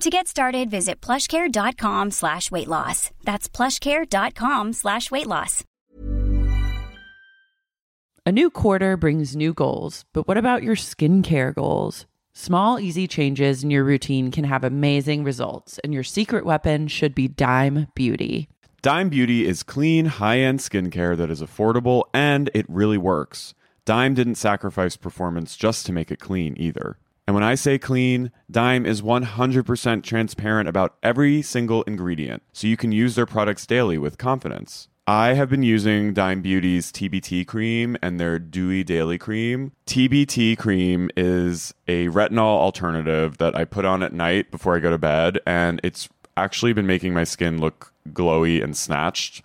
To get started, visit plushcare.com slash weight loss. That's plushcare.com slash weight loss. A new quarter brings new goals, but what about your skincare goals? Small, easy changes in your routine can have amazing results, and your secret weapon should be Dime Beauty. Dime Beauty is clean, high end skincare that is affordable and it really works. Dime didn't sacrifice performance just to make it clean either. And when I say clean, Dime is 100% transparent about every single ingredient, so you can use their products daily with confidence. I have been using Dime Beauty's TBT cream and their Dewy Daily Cream. TBT cream is a retinol alternative that I put on at night before I go to bed, and it's actually been making my skin look glowy and snatched,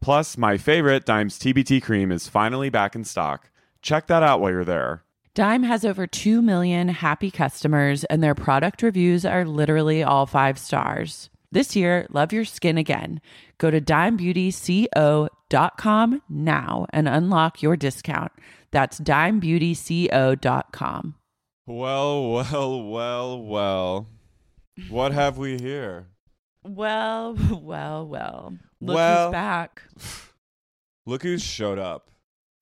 Plus, my favorite, Dime's TBT cream, is finally back in stock. Check that out while you're there. Dime has over 2 million happy customers, and their product reviews are literally all five stars. This year, love your skin again. Go to dimebeautyco.com now and unlock your discount. That's dimebeautyco.com. Well, well, well, well. What have we here? Well, well, well. Look Well, who's back. Look who showed up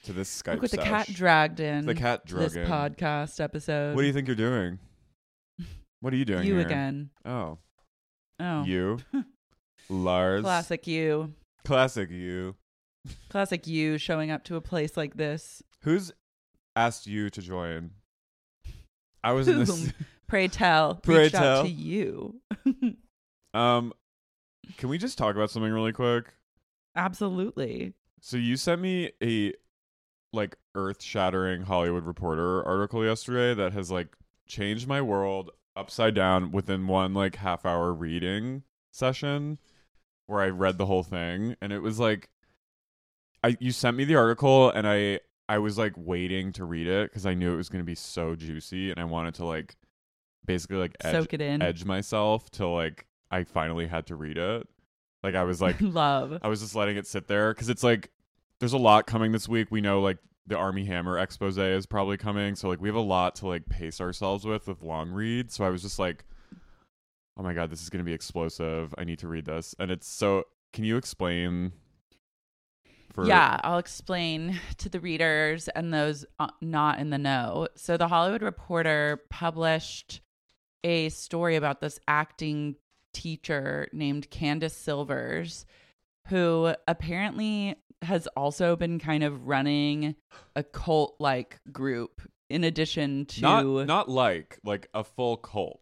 to this Skype Look what the cat dragged in. The cat to this in. podcast episode. What do you think you're doing? What are you doing You here? again. Oh, Oh. you, Lars. Classic you. Classic you. Classic you showing up to a place like this. Who's asked you to join? I was in this. Pray tell. Pray reached out tell. to you. Um, can we just talk about something really quick? Absolutely. So you sent me a like earth-shattering Hollywood Reporter article yesterday that has like changed my world upside down within one like half-hour reading session where I read the whole thing and it was like I you sent me the article and I I was like waiting to read it cuz I knew it was going to be so juicy and I wanted to like basically like edge, Soak it in. edge myself to like I finally had to read it. Like I was like Love. I was just letting it sit there because it's like there's a lot coming this week. We know like the Armie Hammer expose is probably coming, so like we have a lot to like pace ourselves with with long reads. So I was just like, oh my god, this is gonna be explosive. I need to read this, and it's so. Can you explain? For Yeah, I'll explain to the readers and those uh, not in the know. So, the Hollywood Reporter published a story about this acting teacher named Candace Silvers, who apparently has also been kind of running a cult like group in addition to not not like like a full cult.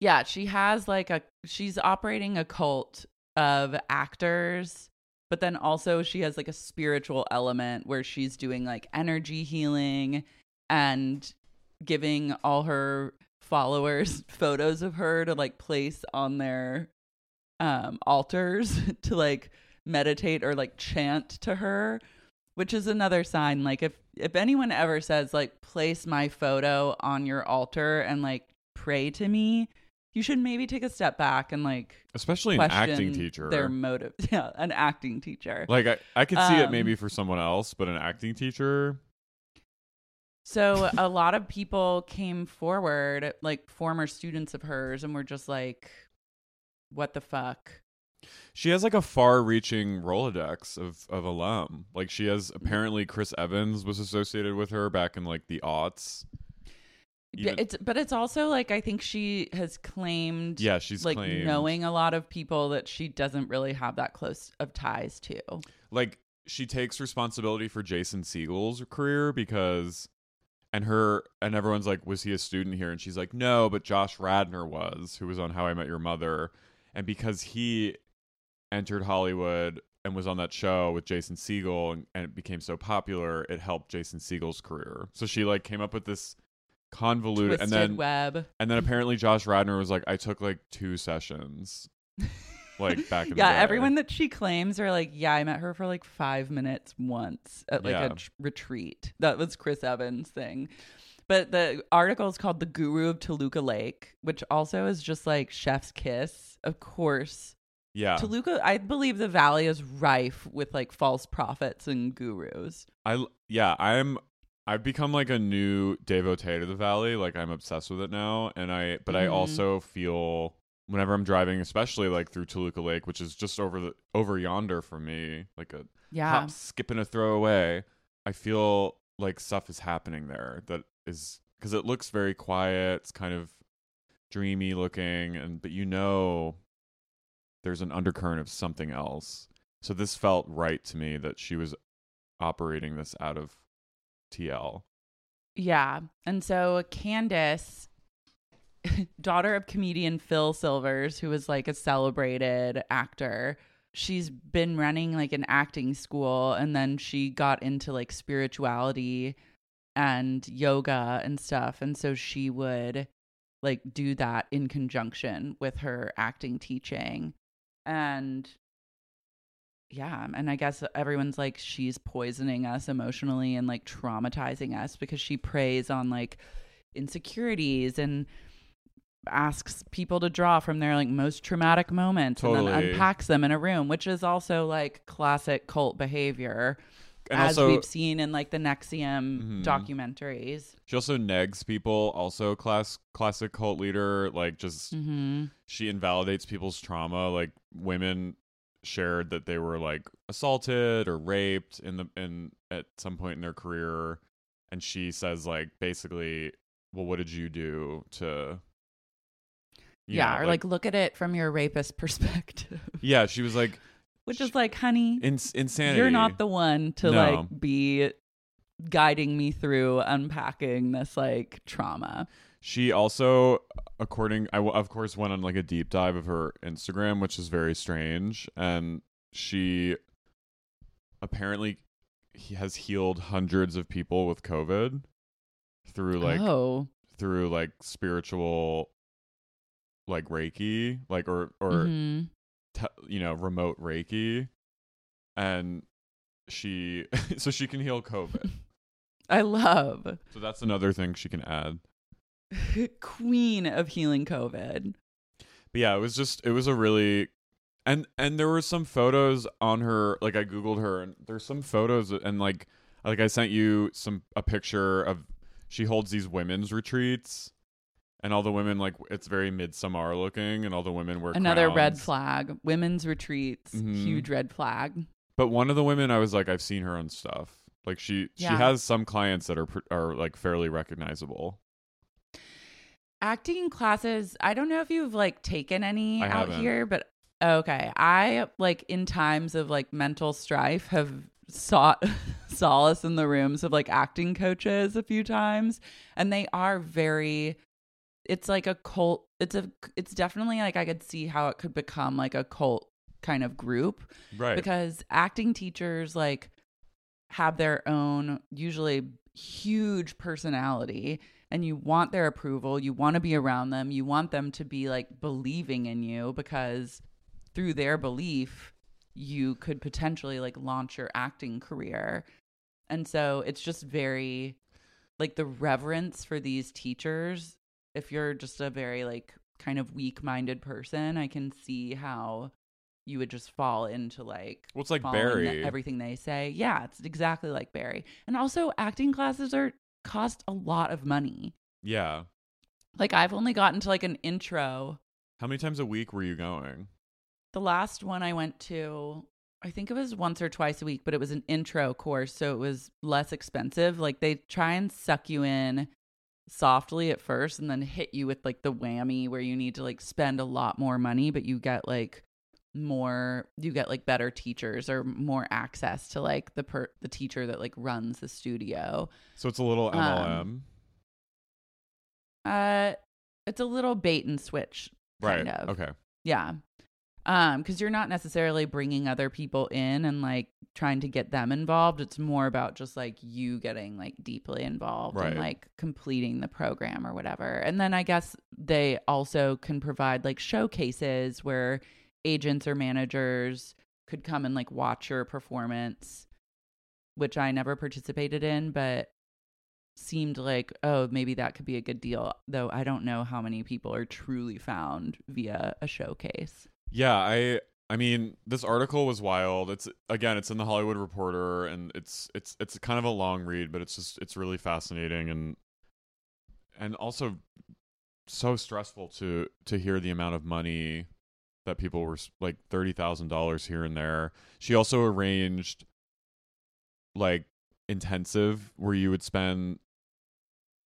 yeah, she has like a she's operating a cult of actors, but then also she has like a spiritual element where she's doing like energy healing and giving all her followers photos of her to like place on their um altars to like meditate or like chant to her which is another sign like if if anyone ever says like place my photo on your altar and like pray to me you should maybe take a step back and like especially an acting teacher. their motive yeah an acting teacher like I, I could see it Um, maybe for someone else, but an acting teacher, so a lot of people came forward like former students of hers and were just like what the fuck she has like a far-reaching Rolodex of of alum. Like she has Mm. apparently Chris Evans was associated with her back in like the aughts. Yeah, Even- it's but it's also like I think she has claimed Yeah, she's like claimed. knowing a lot of people that she doesn't really have that close of ties to. like she takes responsibility for Jason Segel's career because and her and everyone's like was he a student here? And she's like no but Josh Radnor was who was on How I Met Your Mother. And because he entered Hollywood and was on that show with Jason Segel and, and it became so popular it helped Jason Segel's career. So she like came up with this convoluted Twisted and then web. and then apparently Josh Radnor was like I took like two sessions like back in the Yeah, day. everyone that she claims are like, yeah, I met her for like five minutes once at like Yeah. a tr- retreat. That was Chris Evans' thing. But the article is called "The Guru of Toluca Lake," which also is just like Chef's Kiss. Of course, yeah Toluca. I believe the valley is rife with like false prophets and gurus. I yeah, I'm I've become like a new devotee to the valley. Like I'm obsessed with it now, and I but I Mhm. also feel whenever I'm driving, especially like through Toluca Lake, which is just over the over yonder for me, like a Yeah, hop, skip, and a throw away. I feel like stuff is happening there that is because it looks very quiet. It's kind of dreamy looking, and but you know, there's an undercurrent of something else. So this felt right to me that she was operating this out of TL. Yeah. And so Candace, daughter of comedian Phil Silvers, who was like a celebrated actor, she's been running like an acting school and then she got into like spirituality and yoga and stuff. And so she would like do that in conjunction with her acting teaching. And yeah, and I guess everyone's like she's poisoning us emotionally and like traumatizing us because she preys on like insecurities and asks people to draw from their like most traumatic moments and then unpacks them in a room, which is also like classic cult behavior And as also, we've seen in like the NXIVM Mhm. documentaries. she also negs people. Also, class classic cult leader. Like just Mm-hmm. she invalidates people's trauma. Like women shared that they were like assaulted or raped in the in at some point in their career, and she says like basically, well, what did you do to? Yeah, know, or like, look at it from your rapist perspective, yeah, she was like which is like, honey, ins- insanity. you're not the one to No. like be guiding me through unpacking this like trauma. She also, according, I of course went on like a deep dive of her Instagram, which is very strange, and she apparently he has healed hundreds of people with COVID through like oh, through like spiritual, like Reiki, like or or mhm. te- you know remote Reiki, and she so she can heal COVID. I love so that's another thing she can add. queen of healing COVID. But yeah, it was just it was a really and and there were some photos on her like I googled her and there's some photos and like like I sent you some a picture of she holds these women's retreats and all the women like it's very midsummer looking and all the women wear Another red flag. Women's retreats, Mhm. huge red flag. But one of the women I was like I've seen her on stuff. Like she she has some clients that are are like fairly recognizable. Acting classes, I don't know if you've like taken any I out haven't. here, but okay. I like in times of like mental strife have sought solace in the rooms of like acting coaches a few times and they are very it's like a cult it's a it's definitely like I could see how it could become like a cult kind of group Right. because acting teachers like have their own usually huge personality and you want their approval you want to be around them you want them to be like believing in you because through their belief you could potentially like launch your acting career and so it's just very like the reverence for these teachers if you're just a very like kind of weak-minded person i can see how you would just fall into like Well, it's like following the- Barry. everything they say yeah it's exactly like barry and also acting classes are cost a lot of money yeah. like i've only gotten to like an intro How many times a week were you going? the last one i went to i think it was once or twice a week but it was an intro course so it was less expensive like they try and suck you in softly at first and then hit you with like the whammy where you need to like spend a lot more money but you get like more you get like better teachers or more access to like the per the teacher that like runs the studio So it's a little Um, MLM. uh it's a little bait and switch kind right. of Okay. Yeah. Um cuz you're not necessarily bringing other people in and like trying to get them involved. It's more about just like you getting like deeply involved Right. and like completing the program or whatever. And then I guess they also can provide like showcases where agents or managers could come and like watch your performance, which I never participated in, but seemed like oh maybe that could be a good deal though i don't know how many people are truly found via a showcase Yeah, I I mean, this article was wild. It's again, it's in the Hollywood Reporter and it's it's it's kind of a long read, but it's just it's really fascinating and and also so stressful to to hear the amount of money that people were like $30,000 here and there. She also arranged like intensive where you would spend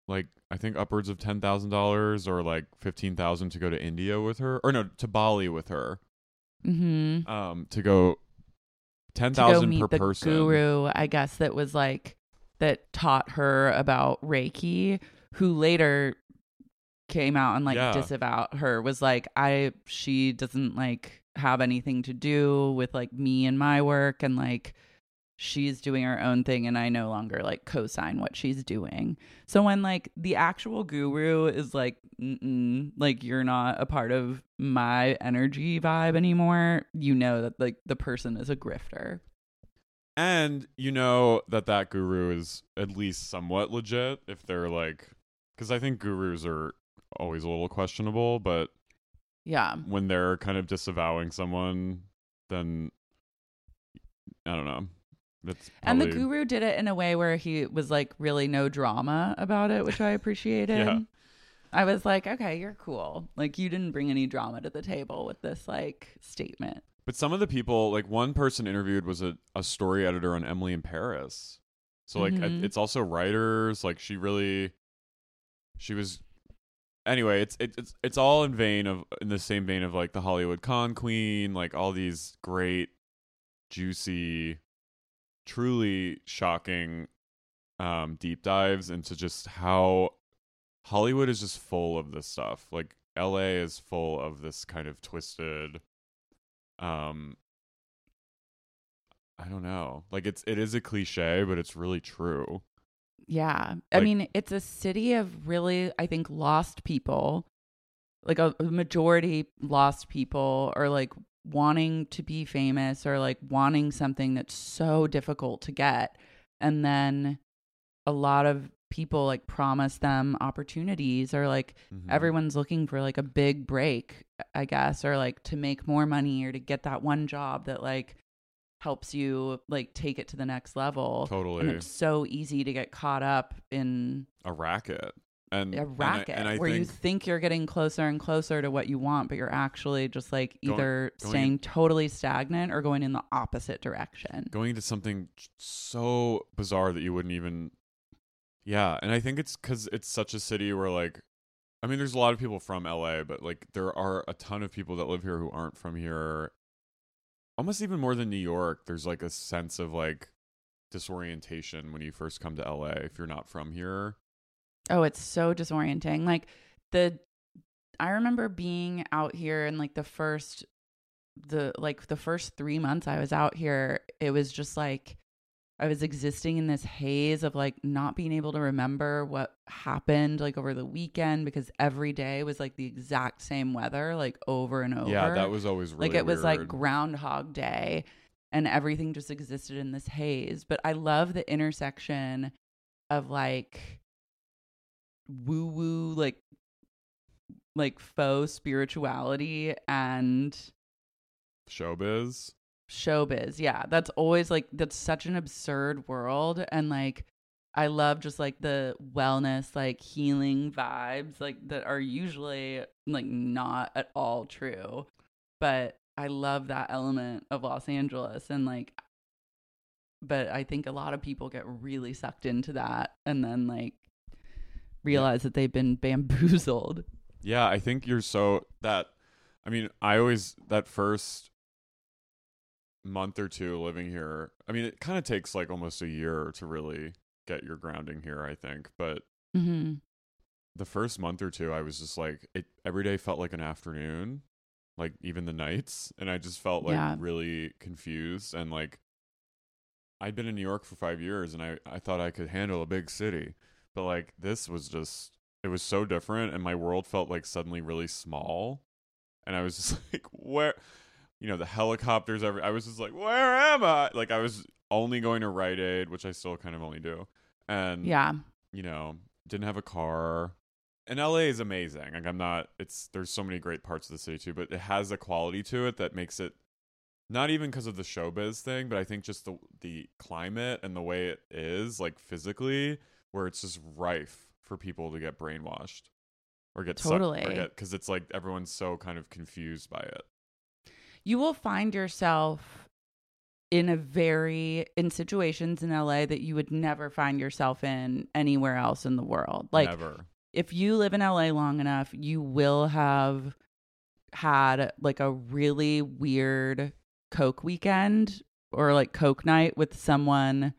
like I think upwards of ten thousand dollars or like fifteen thousand to go to India with her, or no, to Bali with her. mm-hmm. Um, to go ten thousand per the person. guru i guess that was like that taught her about reiki who later came out and like Yeah. disavowed her was like i she doesn't like have anything to do with like me and my work and like she's doing her own thing and i no longer like co-sign what she's doing. So when like the actual guru is like like you're not a part of my energy vibe anymore you know that like the person is a grifter. And you know that that guru is at least somewhat legit if they're like, because I think gurus are always a little questionable, but yeah. when they're kind of disavowing someone, then I don't know. That's and the guru did it in a way where he was like really no drama about it which i appreciated Yeah. i was like okay you're cool like you didn't bring any drama to the table with this like statement But some of the people, like one person interviewed was a, a story editor on Emily in Paris. So like Mhm. it- it's also writers. Like she really, she was. Anyway, it's it, it's it's all in vein of in the same vein of like the Hollywood con queen, like all these great, juicy, truly shocking, um, deep dives into just how Hollywood is just full of this stuff. Like LA is full of this kind of twisted um I don't know. Like it's it is a cliche, but it's really true. yeah i Like- mean it's a city of really i think lost people like a, a majority lost people or like wanting to be famous or like wanting something that's so difficult to get and then a lot of people like promise them opportunities or like Mhm. everyone's looking for like a big break i guess or like to make more money or to get that one job that like helps you like take it to the next level Totally. and Totally it's so easy to get caught up in a racket. And a and I- racket and I, where you think think you're getting closer and closer to what you want but you're actually just like Going- either going staying in- totally stagnant or going in the opposite direction going into something so bizarre that you wouldn't even Yeah, and I think it's cuz it's such a city where like I mean there's a lot of people from LA, but like there are a ton of people that live here who aren't from here. Almost even more than New York, there's like a sense of like disorientation when you first come to LA if you're not from here. Oh, it's so disorienting. Like the I remember being out here in like the first the like the first 3 months I was out here, it was just like I was existing in this haze of like not being able to remember what happened like over the weekend because every day was like the exact same weather like over and over. Yeah, that was always really like it was like groundhog day and everything just existed in this haze but i love the intersection of like woo woo like like faux spirituality and showbiz. showbiz yeah that's always like that's such an absurd world and like i love just like the wellness like healing vibes like that are usually like not at all true but i love that element of los angeles and like but i think a lot of people get really sucked into that and then like realize that they've been bamboozled Yeah, I think you're so that I mean, I always that first month or two living here. I mean, it kind of takes like almost a year to really get your grounding here, I think, but mm-hmm. the first month or two I was just like it every day felt like an afternoon, like even the nights, and I just felt like Yeah. really confused and like I'd been in New York for 5 years and I I thought I could handle a big city, but like this was just it was so different and my world felt like suddenly really small and I was just like where you know the helicopters every I was just like where am I like I was only going to Rite Aid which I still kind of only do and yeah you know, didn't have a car. And LA is amazing. Like I'm not it's there's so many great parts of the city too, but it has a quality to it that makes it not even because of the showbiz thing, but I think just the the climate and the way it is, like physically, where it's just rife for people to get brainwashed or get Totally. because it's like everyone's so kind of confused by it. you will find yourself in a very in situations in LA that you would never find yourself in anywhere else in the world. Like Never. if you live in LA long enough, you will have had like a really weird coke weekend or like coke night with someone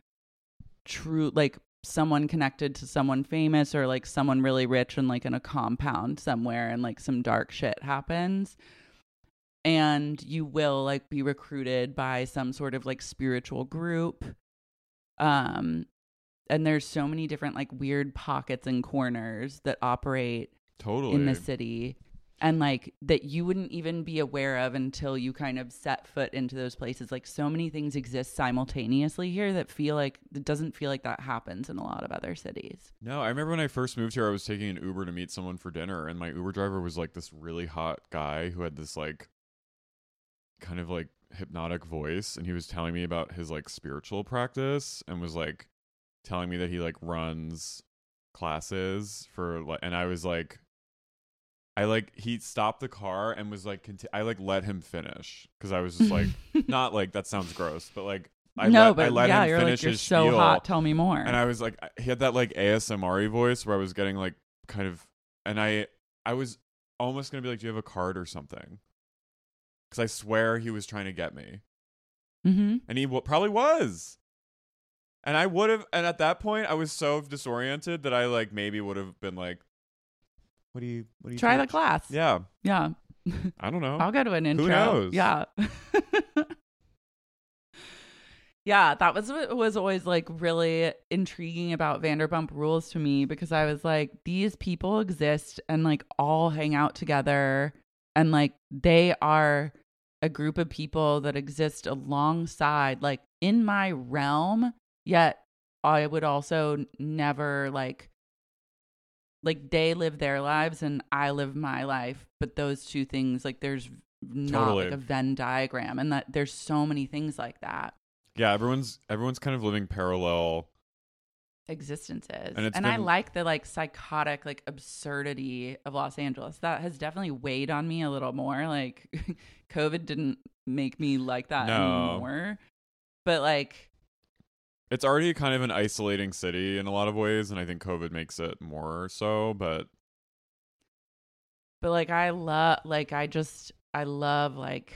true like someone connected to someone famous or like someone really rich and like in a compound somewhere and like some dark shit happens. And you will like be recruited by some sort of like spiritual group. Um and there's so many different like weird pockets and corners that operate Totally. in the city and like that you wouldn't even be aware of until you kind of set foot into those places like so many things exist simultaneously here that feel like it doesn't feel like that happens in a lot of other cities No, I remember when I first moved here, I was taking an Uber to meet someone for dinner, and my Uber driver was like this really hot guy who had this like kind of like hypnotic voice, and he was telling me about his like spiritual practice and was like telling me that he like runs classes for like, and I was like. I like he stopped the car and was like conti- I like let him finish because I was just like not like that sounds gross but like I no let, but I let yeah him you're finish like you're his so spiel. hot tell me more And I was like, he had that like ASMR voice where I was getting like kind of, and I, I was almost gonna be like, do you have a card or something? Because I swear he was trying to get me, mm-hmm. and he w- probably was. And I would have, and at that point, I was so disoriented that I like maybe would have been like, what do you, what do you try the teach?" class Yeah, yeah I don't know. I'll go to an intro. Who knows? Yeah. yeah, that was what was always like really intriguing about Vanderpump Rules to me because I was like, these people exist and like all hang out together and like they are a group of people that exist alongside like in my realm, yet I would also never like like they live their lives and I live my life, but those two things like there's not Totally. like a Venn diagram and that there's so many things like that yeah, everyone's everyone's kind of living parallel. existences. And And, I like the like psychotic like absurdity of Los Angeles. That has definitely weighed on me a little more. Like COVID didn't make me like that No. anymore. But like It's already kind of an isolating city in a lot of ways, and I think COVID makes it more so. But but like I love like I just I love like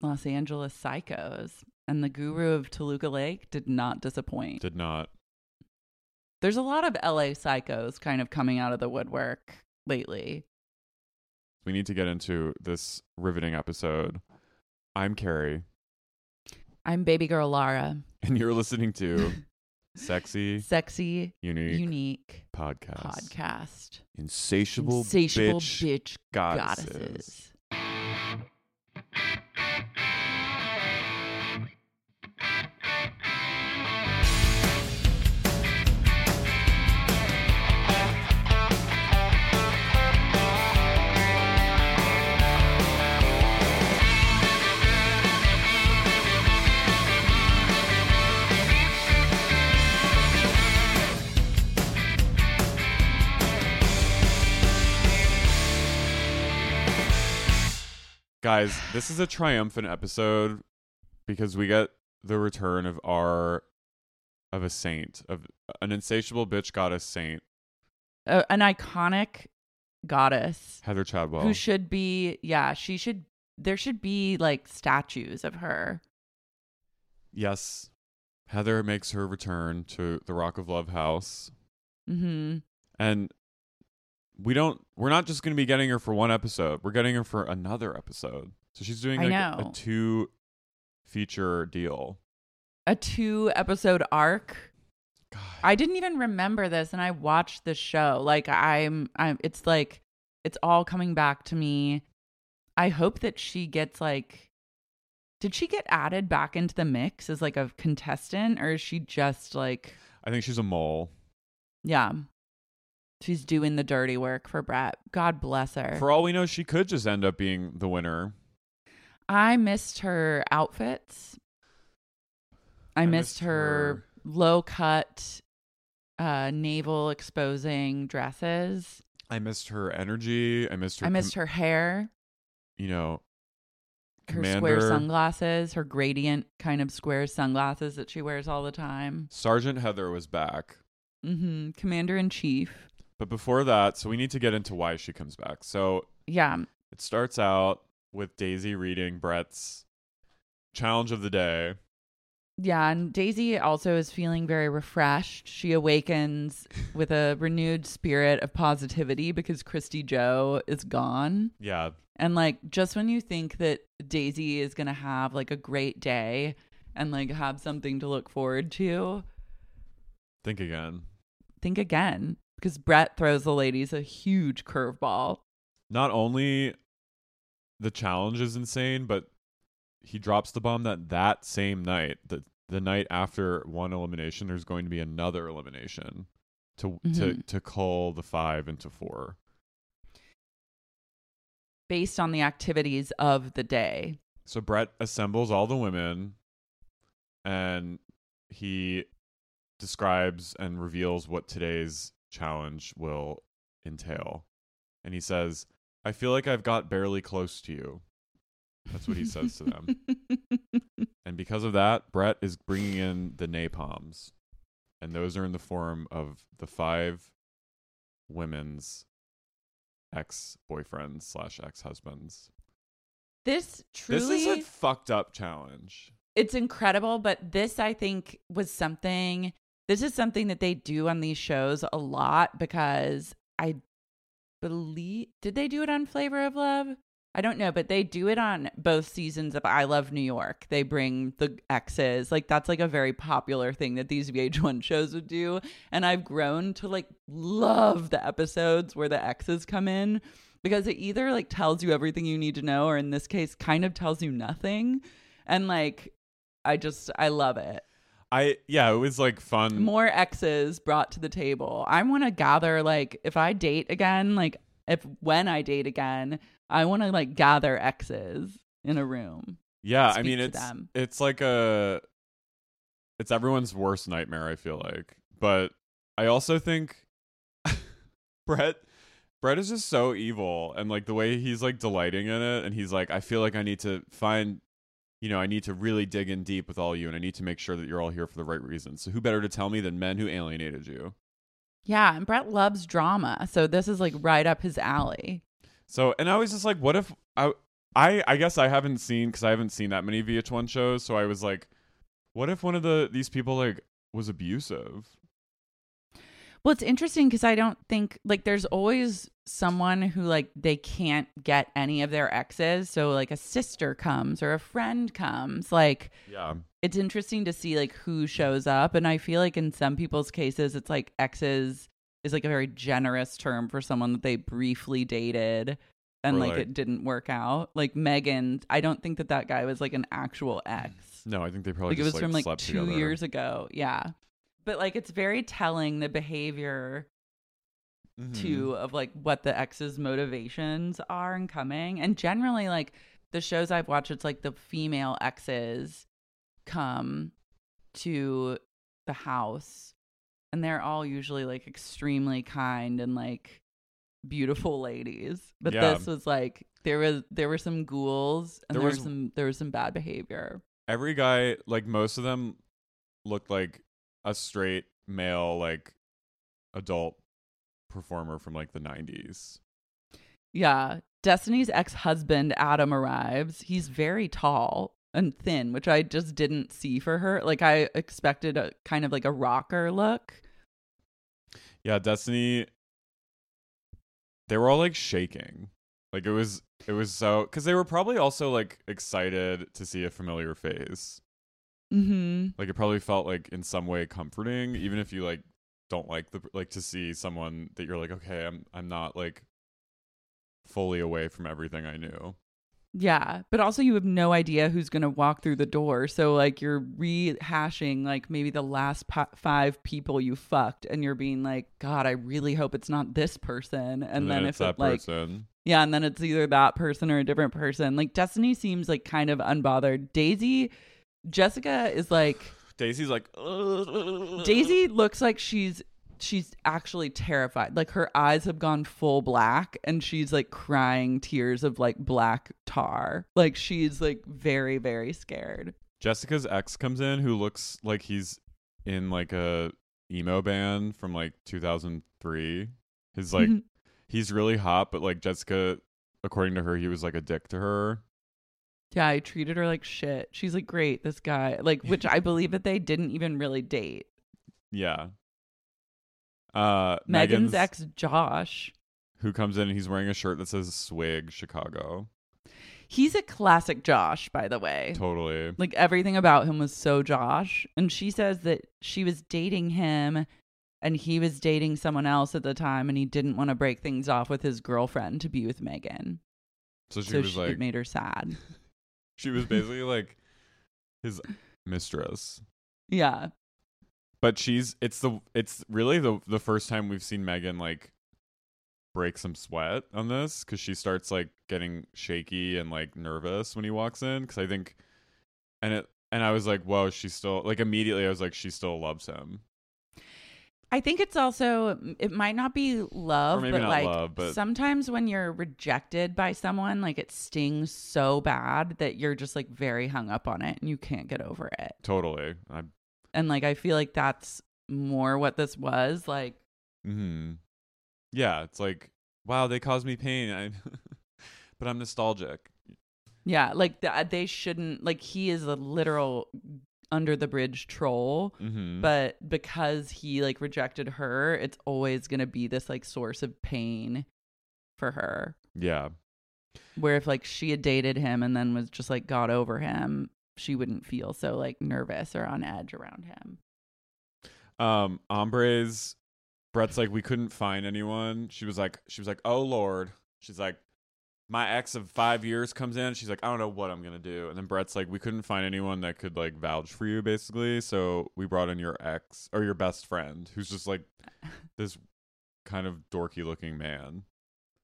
Los Angeles psychos. And the guru of Toluca Lake did not disappoint. did not. There's a lot of LA psychos kind of coming out of the woodwork lately. We need to get into this riveting episode. I'm Carrie, I'm baby girl Lara. and you're listening to Sexy Sexy, Unique, unique Podcast. podcast. Insatiable, Insatiable bitch, bitch, goddesses. goddesses. Guys, this is a triumphant episode because we get the return of our of a saint, of an insatiable bitch goddess saint, Uh, an iconic goddess Heather Chadwell. who should be, yeah, she should, there should be like statues of her. yes, Heather makes her return to the Rock of Love house. Mm-hmm. And we don't we're not just going to be getting her for one episode. We're getting her for another episode. So she's doing I like know. a two feature deal. A two episode arc. God. I didn't even remember this and I watched the show. Like I'm I'm it's like it's all coming back to me. I hope that she gets like did she get added back into the mix as like a contestant or is she just like I think she's a mole. yeah. She's doing the dirty work for Bret. God bless her. For all we know, she could just end up being the winner. I missed her outfits. I, I missed, missed her, her- low cut uh navel exposing dresses. I missed her energy. I missed her. I missed com- her hair. You know, her Commander square sunglasses, her gradient kind of square sunglasses that she wears all the time. Sergeant Heather was back. Mm-hmm. Commander in chief. But before that, so we need to get into why she comes back. So Yeah. it starts out with Daisy reading Bret's challenge of the day. Yeah. And Daisy also is feeling very refreshed. She awakens with a renewed spirit of positivity because Christy Joe is gone. Yeah, And like, just when you think that Daisy is going to have like a great day and like have something to look forward to, think again. think again because Bret throws the ladies a huge curveball. Not only the challenge is insane, but he drops the bomb that that same night, the the night after one elimination, there's going to be another elimination to to Mhm. to call the five into four. based on the activities of the day. So Bret assembles all the women and he describes and reveals what today's challenge will entail. And he says, I feel like I've got barely close to you. That's what he says to them. And because of that, Bret is bringing in the napalms. And those are in the form of the five women's ex boyfriends slash ex husbands. this truly This is a fucked up challenge. it's incredible, but this I think was something this is something that they do on these shows a lot because I believe did they do it on Flavor of Love? I don't know, but they do it on both seasons of I Love New York. They bring the exes. Like that's like a very popular thing that these VH1 shows would do. And I've grown to like love the episodes where the exes come in because it either like tells you everything you need to know or in this case kind of tells you nothing. And like I just I love it. I yeah, it was like fun. More exes brought to the table. I want to gather like if I date again, like if when I date again, I want to like gather exes in a room. yeah, I mean it's them. it's like a it's everyone's worst nightmare, I feel like. But I also think Bret Bret is just so evil and like the way he's like delighting in it and he's like I feel like I need to find you know, I need to really dig in deep with all you and I need to make sure that you're all here for the right reasons. So who better to tell me than men who alienated you? Yeah, and Bret loves drama, so this is like right up his alley. So, and I was just like, what if I, I, I guess I haven't seen because I haven't seen that many VH1 shows. So I was like, what if one of the these people like was abusive? Well, it's interesting because I don't think like there's always someone who like they can't get any of their exes. So like a sister comes or a friend comes. Like Yeah. it's interesting to see like who shows up. And I feel like in some people's cases, it's like exes is like a very generous term for someone that they briefly dated and like, like- it didn't work out. Like Megan, I don't think that that guy was like an actual ex No, I think they probably like it just, was from like two together. years ago yeah but like it's very telling the behavior Mhm. too of like what the ex's motivations are in coming and generally like the shows i've watched it's like the female exes come to the house and they're all usually like extremely kind and like beautiful ladies but Yeah. this was like there was there were some ghouls and There there, was- was some there was some bad behavior Every guy, like most of them, looked like a straight male, like adult performer from like the '90s. Yeah. Destiny's ex husband, Adam, arrives. He's very tall and thin, which I just didn't see for her. Like, I expected a kind of like a rocker look. Yeah, Destiny. They were all like shaking. Like it was, it was so because they were probably also like excited to see a familiar face. Mm-hmm. Like it probably felt like in some way comforting, even if you like don't like the like to see someone that you're like, okay, I'm I'm not like fully away from everything I knew. Yeah. But also, you have no idea who's going to walk through the door. So, like, you're rehashing, like, maybe the last po- five people you fucked, and you're being like, God, I really hope it's not this person. And, then, it's if that it, like, person. Yeah, and then it's either that person or a different person. Like Destiny seems like kind of unbothered. Daisy, Jessica is like Daisy's like Daisy looks like she's she's actually terrified. Like her eyes have gone full black and she's like crying tears of like black tar. Like she's like very very scared. Jessica's ex comes in who looks like he's in like a emo band from like 2003. His like Mhm. he's really hot, but like Jessica, according to her, he was like a dick to her. Yeah, I treated her like shit. She's like great, this guy. Like which I believe that they didn't even really date. Yeah. Uh, Megan's, Megan's, ex Josh. who comes in and he's wearing a shirt that says "Swig Chicago." He's a classic Josh, by the way. Totally. Like everything about him was so Josh. And she says that she was dating him and he was dating someone else at the time and he didn't want to break things off with his girlfriend to be with Megan. So she so was she, like, it made her sad. She was basically like his mistress. Yeah. But she's it's the it's really the the first time we've seen Megan like break some sweat on this because she starts like getting shaky and like nervous when he walks in because I think and it and I was like whoa she still like immediately I was like she still loves him I think it's also it might not be love, but like love, but- sometimes when you're rejected by someone, like it stings so bad that you're just like very hung up on it and you can't get over it. totally I And like I feel like that's more what this was. Like hmm yeah it's like wow they caused me pain I but I'm nostalgic Yeah, like th- they shouldn't like he is a literal under the bridge troll, hmm but because he like rejected her, it's always going to be this like source of pain for her. yeah Where if like she had dated him and then was just like got over him, she wouldn't feel so like nervous or on edge around him. um Ambre's bret's like we couldn't find anyone she was like she was like oh lord she's like my ex of five years comes in she's like i don't know what i'm gonna do. And then bret's like we couldn't find anyone that could like vouch for you basically so we brought in your ex or your best friend who's just like this kind of dorky looking man.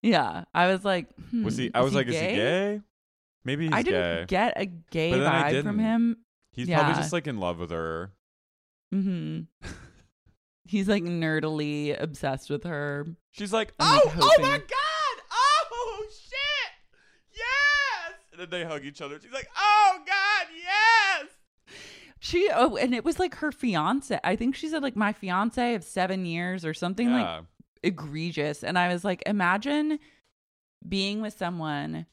Yeah, I was like, hmm, was he i was like is he gay? maybe he's I didn't get a gay But vibe from him. he's probably just like in love with her. Hmm He's like nerdily obsessed with her. She's like, I'm, oh, like, oh my god, oh shit, yes. And then they hug each other. She's like, oh god, yes. She oh, and it was like her fiance. I think she said like my fiance of seven years or something like egregious. And I was like, imagine being with someone,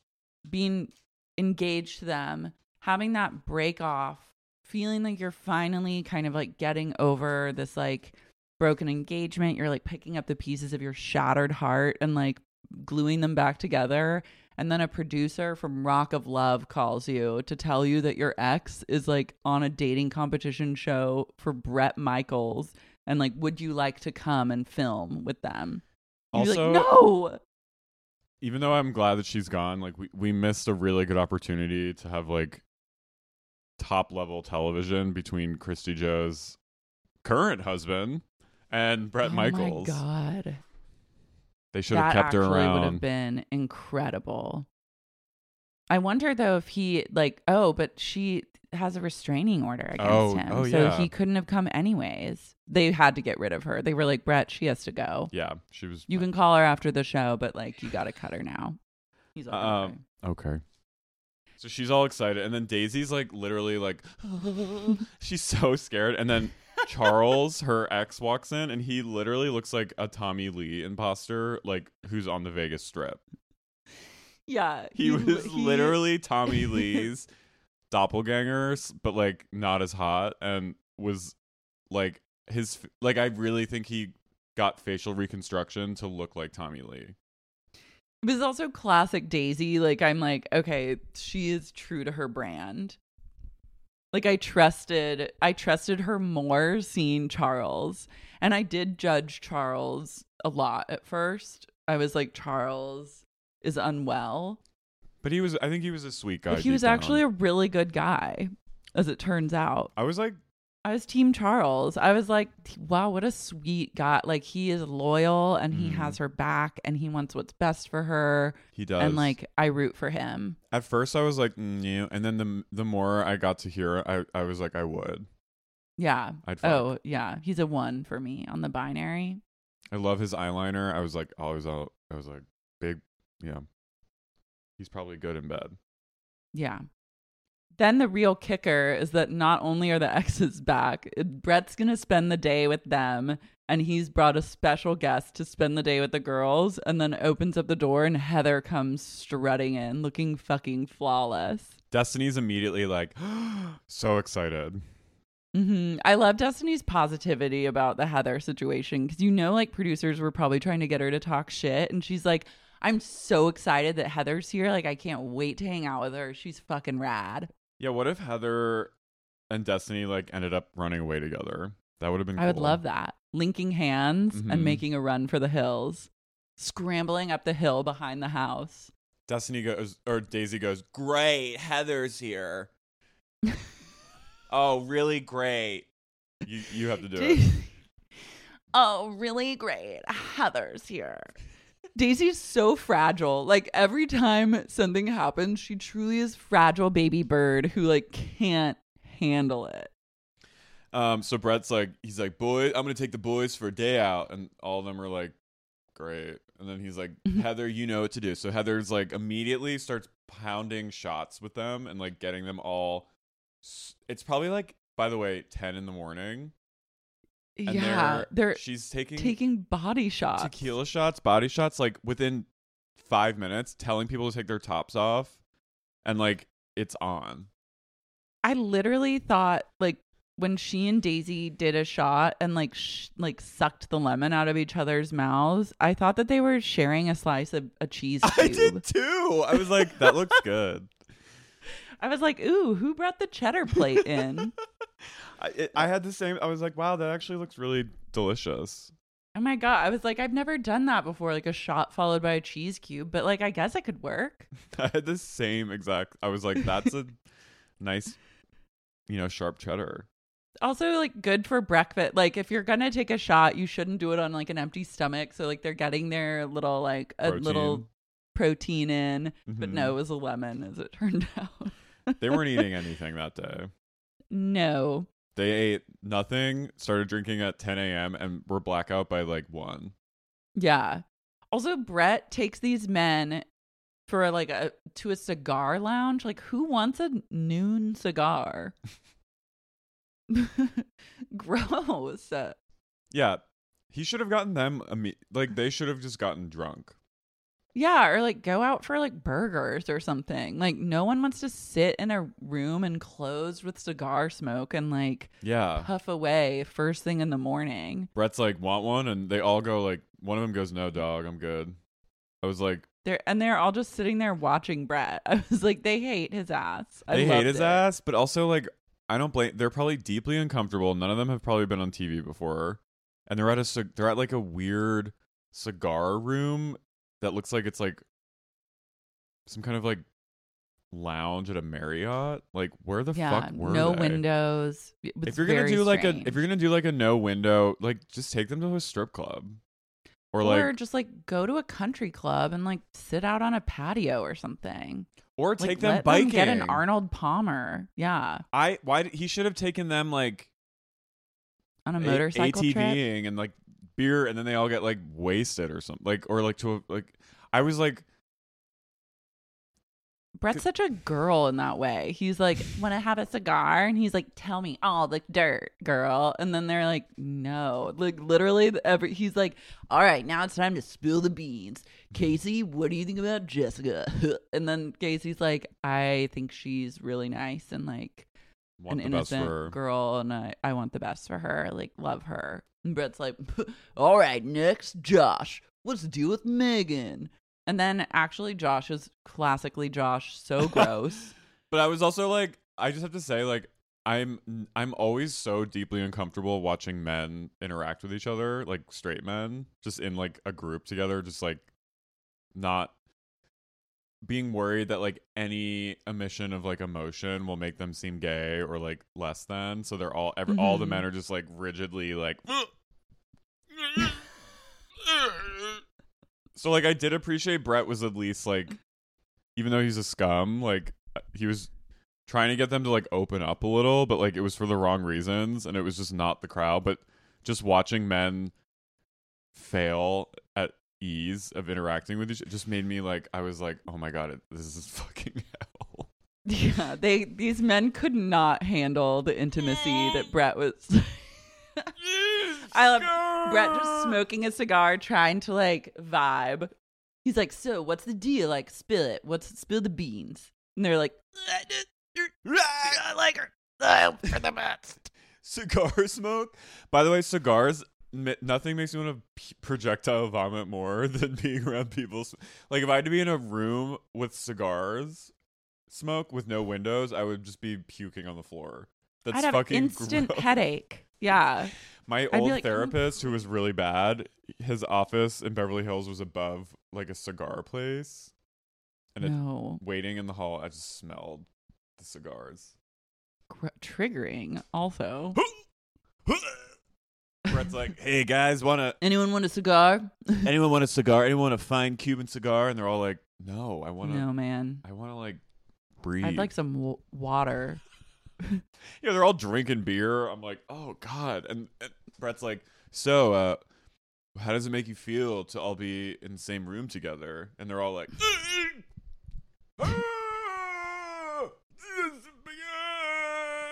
being engaged to them, having that break off, feeling like you're finally kind of like getting over this like broken engagement. You're like picking up the pieces of your shattered heart and like gluing them back together. And then a producer from Rock of Love calls you to tell you that your ex is like on a dating competition show for Bret Michaels. And like, would you like to come and film with them? You're like, Also- no. even though I'm glad that she's gone, like we, we missed a really good opportunity to have like top level television between Christy Joe's current husband and Bret oh Michaels. my God. They should have kept her actually would have been incredible. I wonder though if he like oh, but she has a restraining order against Oh, him, oh, so yeah. he couldn't have come anyways. They had to get rid of her. They were like, Bret, she has to go. yeah, she was. You can call her after the show, but like you got to cut her now. He's like, Um, okay. So she's all excited, and then Daisy's like literally like, she's so scared, and then Charles, her ex, walks in, and he literally looks like a Tommy Lee imposter, like who's on the Vegas Strip. yeah, He, was he- literally Tommy Lee's doppelganger, but like not as hot, and was like his like I really think he got facial reconstruction to look like Tommy Lee. It was also classic Daisy. Like I'm like, okay, she is true to her brand. Like I trusted I trusted her more seeing Charles. And I did judge Charles a lot at first. I was like Charles is unwell. But he was, I think he was a sweet guy. But he was down. actually a really good guy as it turns out. I was like, I was team Charles. I was like, wow, what a sweet guy. Like he is loyal and he Mhm. has her back and he wants what's best for her he does. and like I root for him. at first, I was like, mm, and then the the more I got to hear it, I I was like, I would. Yeah. I'd. Oh, yeah. He's a one for me on the binary. I love his eyeliner. I was like, always out. I was like, big, yeah. He's probably good in bed. Yeah. Then the real kicker is that not only are the exes back, Bret's going to spend the day with them and he's brought a special guest to spend the day with the girls and then opens up the door and Heather comes strutting in looking fucking flawless. Destiny's immediately like, so excited. hmm I love Destiny's positivity about the Heather situation because you know, like producers were probably trying to get her to talk shit, and she's like, "I'm so excited that Heather's here. Like, I can't wait to hang out with her. She's fucking rad." Yeah, what if Heather and Destiny like ended up running away together? That would have been. I would love that. Linking hands Mhm. and making a run for the hills, scrambling up the hill behind the house. Destiny goes or Daisy goes, Great, Heather's here. oh, really great. You you have to do it. oh, really great. Heather's here. Daisy's so fragile. Like every time something happens, she truly is fragile baby bird who like can't handle it. Um, so Bret's like, he's like, boy, I'm gonna take the boys for a day out, and all of them are like, great. And then he's like, Heather, you know what to do. So Heather's like immediately starts pounding shots with them and like getting them all. It's probably like, by the way, ten in the morning. And yeah, they're she's taking taking body shots. tequila shots, body shots, like within five minutes, telling people to take their tops off, and like it's on. I literally thought like when she and Daisy did a shot and like sh- like sucked the lemon out of each other's mouths, I thought that they were sharing a slice of a cheese cube. I did too. I was like, that looks good. I was like, "Ooh, who brought the cheddar plate in?" I, it, I had the same. I was like, wow, that actually looks really delicious. oh my god! I was like, I've never done that before, like a shot followed by a cheese cube, but like I guess it could work. I had the same exact. I was like, that's a nice, you know, sharp cheddar. Also, like good for breakfast. Like if you're gonna take a shot, you shouldn't do it on like an empty stomach. So like they're getting their little like a little Protein. protein in. But Mhm. no, it was a lemon, as it turned out. They weren't eating anything that day. No. They ate nothing, started drinking at 10 a.m., and were blackout by like 1. Yeah. Also, Bret takes these men for like a to a cigar lounge. Like, who wants a noon cigar? Gross. Yeah. He should have gotten them, imme- like, they should have just gotten drunk. Yeah, or like go out for like burgers or something. Like no one wants to sit in a room enclosed with cigar smoke and like Yeah. puff away first thing in the morning. Bret's like, want one? And they all go like, one of them goes, no, dog, I'm good. I was like, They're and they're all just sitting there watching Bret. I was like, they hate his ass. I they hate his it. ass, but also like, I don't blame. They're probably deeply uncomfortable. None of them have probably been on TV before, and they're at a they're at like a weird cigar room that looks like it's like some kind of like lounge at a Marriott. Like, where the Yeah, fuck were no they? windows. If you're gonna do like a if you're gonna do like a no window, like just take them to a strip club, or like or like just like go to a country club and like sit out on a patio or something. or take Like, them let biking. get an Arnold Palmer. Yeah, I why he should have taken them like on a A- motorcycle trip. ATVing and like beer, and then they all get like wasted or something, like or like to a, like. I was like, Bret's such a girl in that way. He's like, "Want to have a cigar?" And he's like, "Tell me all the dirt, girl." And then they're like, "No." Like literally, every he's like, "All right, now it's time to spill the beans." Casey, what do you think about Jessica? and then Casey's like, "I think she's really nice and like want an the best for innocent girl, and I I want the best for her. Like love her." And Bret's like, "All right, next, Josh. What's the deal with Megan?" And then actually, Josh is classically Josh, so gross. But I was also like, I just have to say, like, I'm I'm always so deeply uncomfortable watching men interact with each other, like straight men, just in like a group together, just like not being worried that like any emission of like emotion will make them seem gay or like less than. So they're all every, all the men mm-hmm. are just like rigidly like. so like I did appreciate Bret was at least like, even though he's a scum, like he was trying to get them to like open up a little, but like it was for the wrong reasons, and it was just not the crowd. But just watching men fail at ease of interacting with each, it just made me like I was like, oh my god, it, this is fucking hell. yeah, they these men could not handle the intimacy that Bret was. I love Bret just smoking a cigar, trying to like vibe. He's like, "So, what's the deal? Like, spill it. What's spill the beans?" And they're like, I like her. for the best. Cigar smoke. By the way, cigars. Nothing makes me want to projectile vomit more than being around people. Like if I had to be in a room with cigars, smoke with no windows, I would just be puking on the floor. That's "I'd have fucking instant gross. headache." Yeah, My be old like, "Oh." therapist, who was really bad, his office in Beverly Hills was above like a cigar place, and it, waiting in the hall, I just smelled the cigars. Gr- triggering. Also, Bret's like, "Hey guys, wanna anyone want a cigar? anyone want a cigar? Anyone want a fine Cuban cigar?" And they're all like, "No, I want to. no, man. I want to like breathe." I'd like some w- water. yeah, they're all drinking beer. I'm like, "Oh God!" And, and Bret's like, "So, uh, how does it make you feel to all be in the same room together?" And they're all like,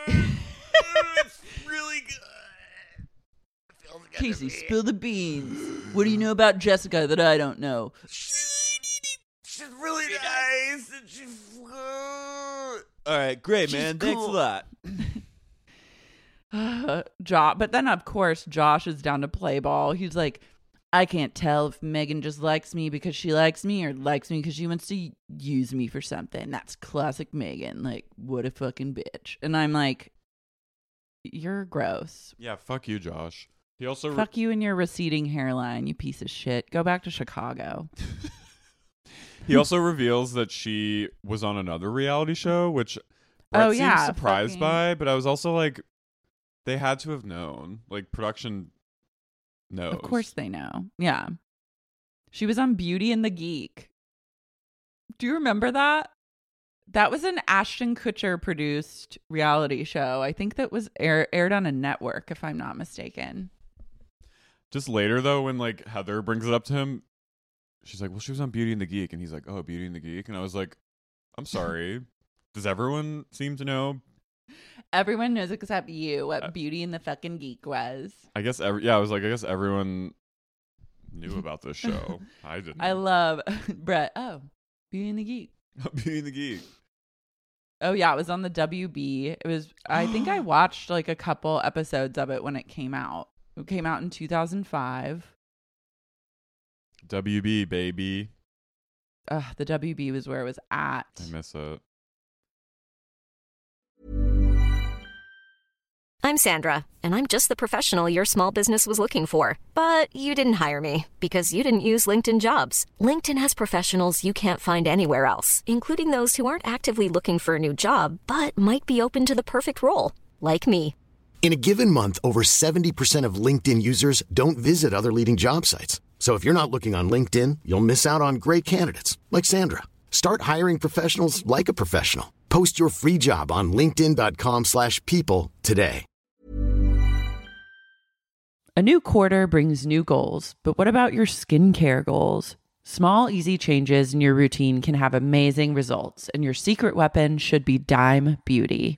"It's really good." Casey, spill the beans. What do you know about Jessica that I don't know? She's really nice. And she's All right, great, She's man. Thanks a cool. lot. Josh, but then of course Josh is down to play ball. He's like, I can't tell if Megan just likes me because she likes me or likes me because she wants to use me for something. That's classic Megan. Like, what a fucking bitch. And I'm like, you're gross. Yeah, fuck you, Josh. He also Fuck you and your receding hairline, you piece of shit. Go back to Chicago. he also reveals that she was on another reality show, which oh, Bret Oh, seemed yeah, surprised fucking- by, but I was also like, they had to have known. Like production knows. Of course they know. Yeah. She was on Beauty and the Geek. Do you remember that? That was an Ashton Kutcher produced reality show. I think that was air- aired on a network, if I'm not mistaken. Just later though, when like Heather brings it up to him, she's like, "Well, she was on Beauty and the Geek," and he's like, "Oh, Beauty and the Geek," and I was like, "I'm sorry." Does everyone seem to know? Everyone knows except you what Uh, Beauty and the fucking Geek was. I guess every yeah, I was like, I guess everyone knew about this show. I didn't. I love Bret. Oh, Beauty and the Geek. Beauty and the Geek. Oh yeah, it was on the WB. It was. I think I watched like a couple episodes of it when it came out. It came out in 2005. WB baby. Ugh, the WB was where it was at. I miss it. I'm Sandra, and I'm just the professional your small business was looking for. But you didn't hire me because you didn't use LinkedIn jobs. LinkedIn has professionals you can't find anywhere else, including those who aren't actively looking for a new job but might be open to the perfect role, like me. In a given month, over 70% of LinkedIn users don't visit other leading job sites. So if you're not looking on LinkedIn, you'll miss out on great candidates like Sandra. Start hiring professionals like a professional. Post your free job on linkedin.com/people today. A new quarter brings new goals, but what about your skincare goals? Small, easy changes in your routine can have amazing results, and your secret weapon should be Dime Beauty.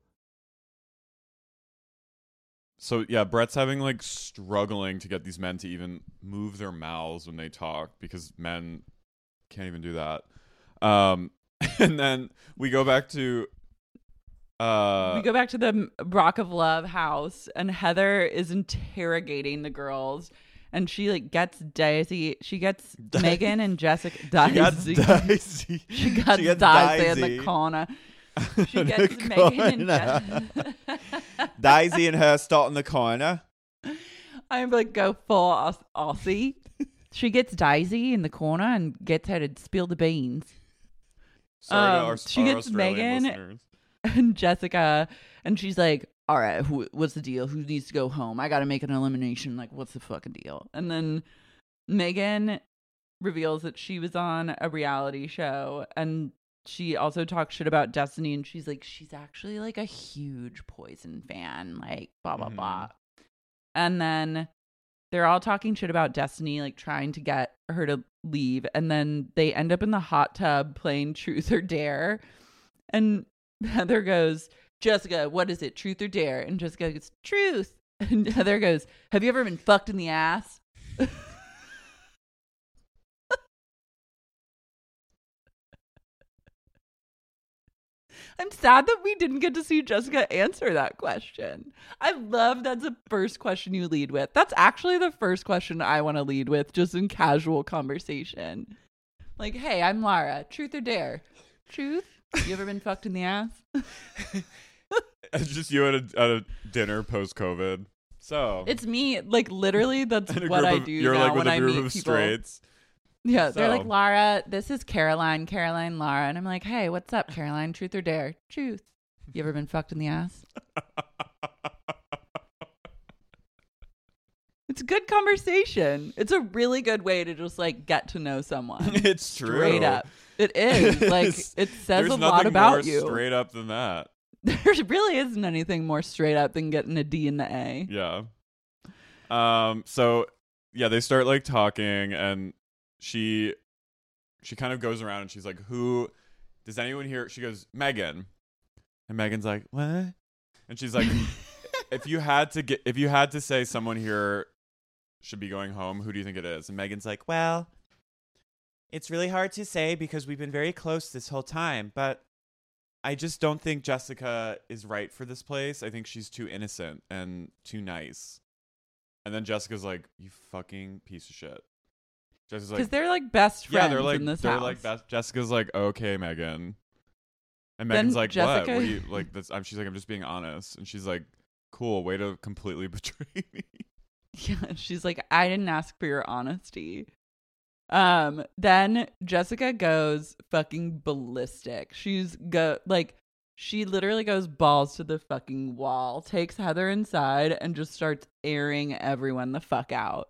So yeah, Bret's having like struggling to get these men to even move their mouths when they talk because men can't even do that. Um, and then we go back to uh we go back to the Rock of Love house, and Heather is interrogating the girls. And she like gets Daisy. She gets Megan and Jessica. Daisy. She got Daisy. She got She got Daisy in the corner. She gets Megan and. Daisy and her start in the corner. I'm like go for Aus- Aussie. She gets Daisy in the corner and gets her to spill the beans. Sorry to Um, our, she our gets Australian Megan- listeners. and Jessica, and she's like, "All right, who, what's the deal? Who needs to go home? I got to make an elimination. Like, what's the fucking deal?" And then Megan reveals that she was on a reality show, and she also talks shit about Destiny, and she's like, she's actually like a huge Poison fan, like blah blah Mhm. blah. And then they're all talking shit about Destiny, like trying to get her to leave. And then they end up in the hot tub playing Truth or Dare. And Heather goes, Jessica, what is it, truth or dare? And Jessica goes, truth. And Heather goes, Have you ever been fucked in the ass? I'm sad that we didn't get to see Jessica answer that question. I love that's the first question you lead with. That's actually the first question I want to lead with, just in casual conversation. Like, hey, I'm Lara. Truth or dare? Truth? You ever been fucked in the ass? It's just you at a, at a dinner post COVID. So It's me. Like literally, that's what I of- do You're now like with when a I group meet of people. straights. Yeah, they're like So- Lara. This is Caroline. Caroline, Lara, and I'm like, hey, what's up, Caroline? Truth or dare? Truth. You ever been fucked in the ass? It's a good conversation. It's a really good way to just like get to know someone. it's true. Straight up. It is. Like it says a lot about more you. Straight up than that. There really isn't anything more straight up than getting a D in the A. Yeah. Um. So yeah, they start like talking, and she she kind of goes around and she's like, "Who does anyone here?" She goes, "Megan," and Megan's like, "What?" And she's like, "If you had to get, if you had to say someone here should be going home, who do you think it is?" And Megan's like, "Well." It's really hard to say because we've been very close this whole time, but I just don't think Jessica is right for this place. I think she's too innocent and too nice. And then Jessica's like, "You fucking piece of shit." Jessica's Because they're like best friends "Yeah, they're like in this they're house. like best." Jessica's like, "Okay, Megan." And Megan's like, "What? Jessica- What do you like?" That's. I'm, she's like, "I'm just being honest." And she's like, "Cool, way to completely betray me." Yeah, she's like, I didn't ask for your honesty. Um, then Jessica goes fucking ballistic. She's go like she literally goes balls to the fucking wall, takes Heather inside, and just starts airing everyone the fuck out.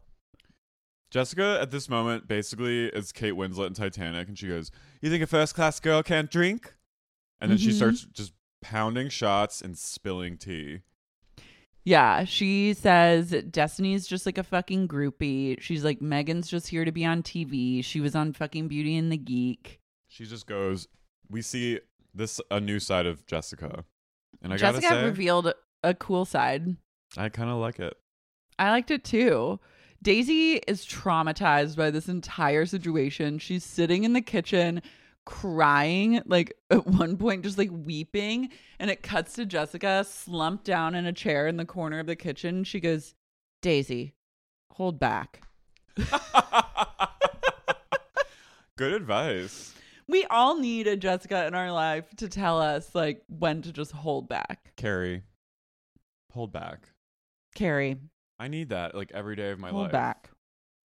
Jessica at this moment basically is Kate Winslet in Titanic, and she goes, "You think a first class girl can't drink?" And then she Mhm. starts just pounding shots and spilling tea. Yeah, she says Destiny's just like a fucking groupie. She's like, Megan's just here to be on TV. She was on fucking Beauty and the Geek. She just goes, "We see this a new side of Jessica," and I Jessica gotta say, revealed a cool side. I kind of like it. I liked it too. Daisy is traumatized by this entire situation. She's sitting in the kitchen crying, like at one point, just like weeping. And it cuts to Jessica slumped down in a chair in the corner of the kitchen. She goes, Daisy, hold back. Good advice, We all need a Jessica in our life to tell us like when to just hold back. Carrie. Hold back. Carrie, I need that like every day of my hold life. back.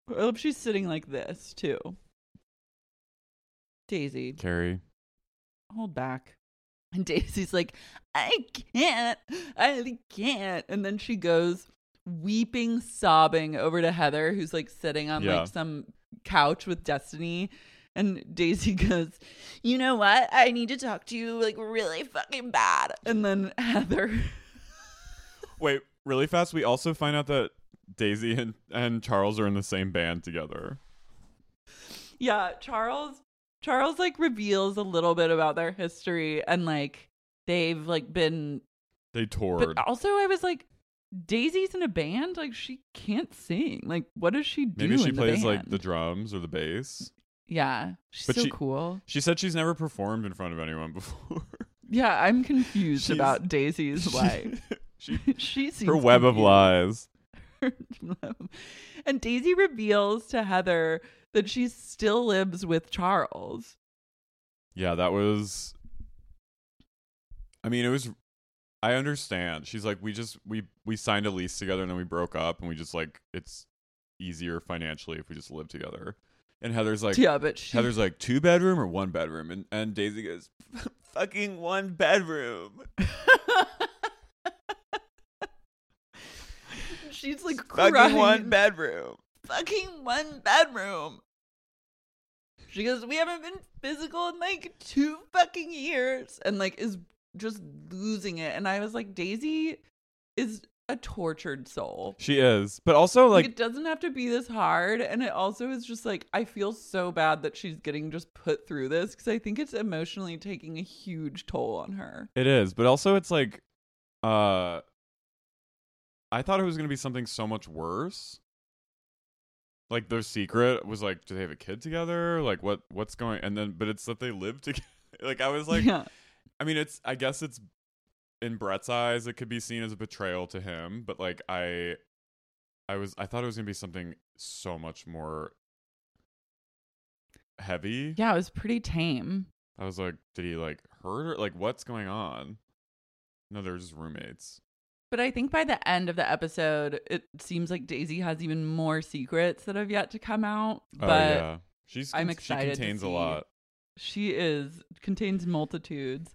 I hope she's sitting like this too. Daisy, Carrie. hold back. And Daisy's like, I can't. I can't. And then she goes weeping, sobbing over to Heather, who's like sitting on Yeah. like some couch with Destiny. And Daisy goes, You know what? I need to talk to you like really fucking bad. And then Heather, Wait, really fast. We also find out that Daisy and, and Charles are in the same band together. yeah, Charles, Charles like reveals a little bit about their history and like they've like been They toured. But also, I was like, Daisy's in a band. Like, she can't sing. Like, what does she do? Maybe she plays like the drums or the bass. Yeah, she's But so she- cool. She said she's never performed in front of anyone before. Yeah, I'm confused She's- about Daisy's life. She, she seems her web of lies. and Daisy reveals to Heather that she still lives with Charles. Yeah, that was I mean, it was. I understand. She's like, we just we we signed a lease together and then we broke up, and we just like it's easier financially if we just live together. And Heather's like, yeah, but she, Heather's like two bedroom or one bedroom, and and Daisy goes, fucking one bedroom. She's like crying. Fucking one bedroom. fucking one bedroom. She goes, We haven't been physical in like two fucking years. And like is just losing it. And I was like, Daisy is a tortured soul. She is, but also Like, like it doesn't have to be this hard. And it also is just like, I feel so bad that she's getting just put through this because I think it's emotionally taking a huge toll on her. It is, but also it's like uh I thought it was going to be something so much worse. Like their secret was like do they have a kid together? Like what what's going and then but it's that they live together. like I was like yeah. I mean it's I guess it's in Bret's eyes it could be seen as a betrayal to him, but like I I was I thought it was going to be something so much more heavy. Yeah, it was pretty tame. I was like, did he like hurt her? Like, what's going on? No, they're just roommates. But I think by the end of the episode, it seems like Daisy has even more secrets that have yet to come out. Oh But yeah, she's I'm excited She contains a lot. she is contains multitudes.